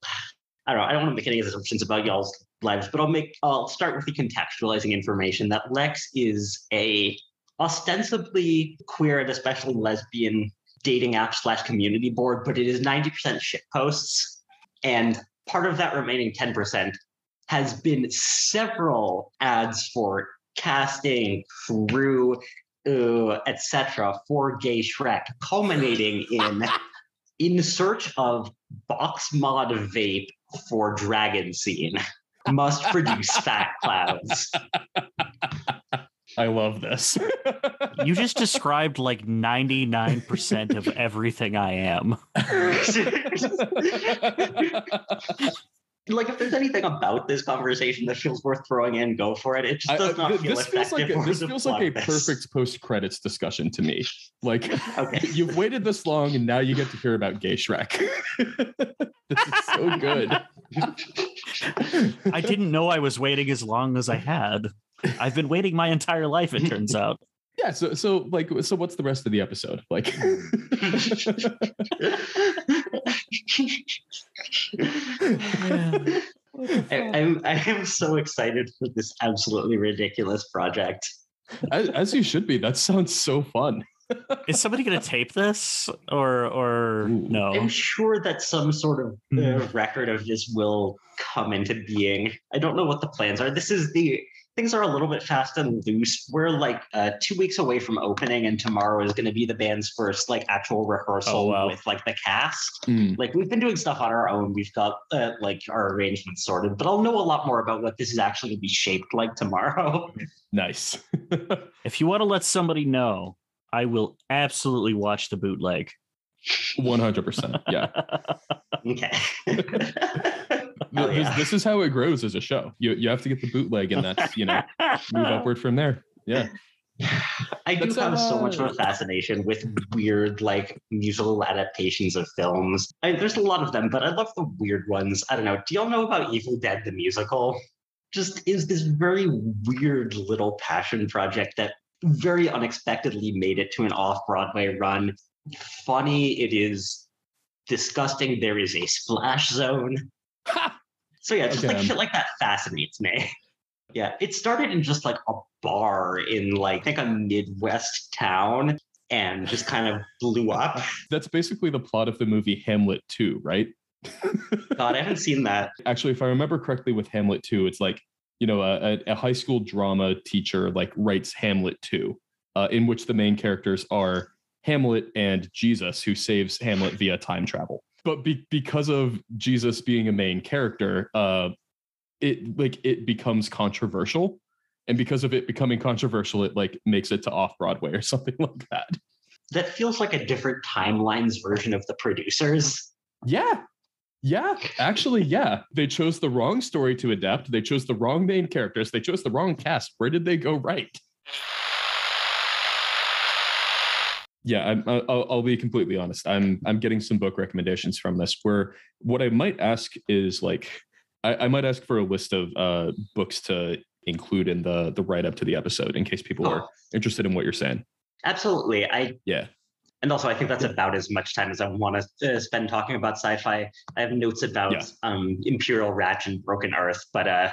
I don't know, I don't want to make any assumptions about y'all's lives, but I'll make I'll start with the contextualizing information that Lex is a ostensibly queer and especially lesbian dating app slash community board, but it is 90% shit posts. And part of that remaining 10% has been several ads for casting, crew, etc. for Gay Shrek, culminating in in search of box mod vape for dragon scene. Must produce fat clouds. I love this. You just described like 99% of everything I am. like if there's anything about this conversation that feels worth throwing in, go for it. It just I- does I- not th- feel this feels like effective. a, or this feels like a this. perfect post credits discussion to me. Like Okay. you've waited this long and now you get to hear about gay Shrek. this is so good. I didn't know I was waiting as long as I had. I've been waiting my entire life, it turns out. Yeah, so so like so what's the rest of the episode? Like I, I'm I am so excited for this absolutely ridiculous project. As, as you should be. That sounds so fun. Is somebody going to tape this or or Ooh. no? I'm sure that some sort of uh, Mhm. record of this will come into being. I don't know what the plans are. This is the things are a little bit fast and loose. We're like uh, two weeks away from opening, and tomorrow is going to be the band's first like actual rehearsal Oh, wow. with like the cast. Mm, Like we've been doing stuff on our own. We've got uh, like our arrangements sorted, but I'll know a lot more about what this is actually going to be shaped like tomorrow. nice. If you want to let somebody know, I will absolutely watch the bootleg. 100%. Yeah. okay. Th- this, yeah. this is how it grows as a show. You, you have to get the bootleg, and that's, you know, move upward from there. Yeah. I do That's, have so much of uh, a fascination with weird, like musical adaptations of films. I, there's a lot of them, but I love the weird ones. I don't know. Do y'all know about Evil Dead the musical? Just is this very weird little passion project that very unexpectedly made it to an off-Broadway run. Funny, it is disgusting. There is a splash zone. So yeah, just Okay, like shit like that fascinates me. Yeah, it started in just like a bar in like I think a Midwest town and just kind of blew up. That's basically the plot of the movie Hamlet 2, right? God, I haven't seen that. Actually, if I remember correctly with Hamlet 2, it's like, you know, a, a- a high school drama teacher like writes Hamlet 2, uh, in which the main characters are Hamlet and Jesus, who saves Hamlet via time travel. But be- because of Jesus being a main character, uh, it like it becomes controversial. And because of it becoming controversial, it like makes it to off Broadway or something like that. That feels like a different timelines version of the producers. Yeah. Yeah. Actually, yeah. They chose the wrong story to adapt. They chose the wrong main characters. They chose the wrong cast. Where did they go right? Yeah, I'm, I'll, I'll be completely honest. I'm I'm getting some book recommendations from this. Where what I might ask is like, I, I might ask for a list of uh, books to include in the the write up to the episode in case people are Oh, interested in what you're saying. absolutely. I Yeah. and also I think that's about as much time as I want to uh, spend talking about sci-fi. I have notes about Yeah. um, Imperial Radch and Broken Earth, but uh,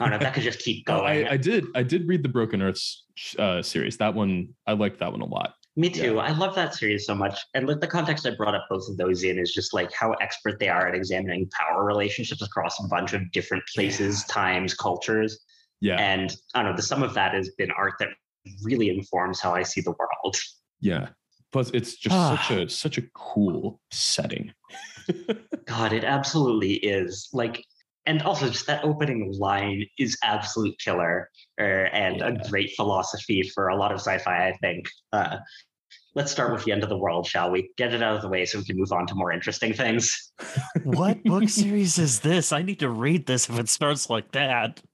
I don't know. That could just keep Oh, going. I, I did. I did read the Broken Earths uh, series. That one, I liked that one a lot. Me too. I love that series so much. And like the context I brought up both of those in is just like how expert they are at examining power relationships across a bunch of different places, times, cultures. Yeah. And I don't know, the sum of that has been art that really informs how I see the world. Yeah. Plus, it's just Ah. such a such a cool setting. God, it absolutely is. Like, and also just that opening line is absolute killer er, and Yeah. a great philosophy for a lot of sci-fi, I think. Uh, let's start with the end of the world, shall we? Get it out of the way so we can move on to more interesting things. what book series is this? I need to read this if it starts like that.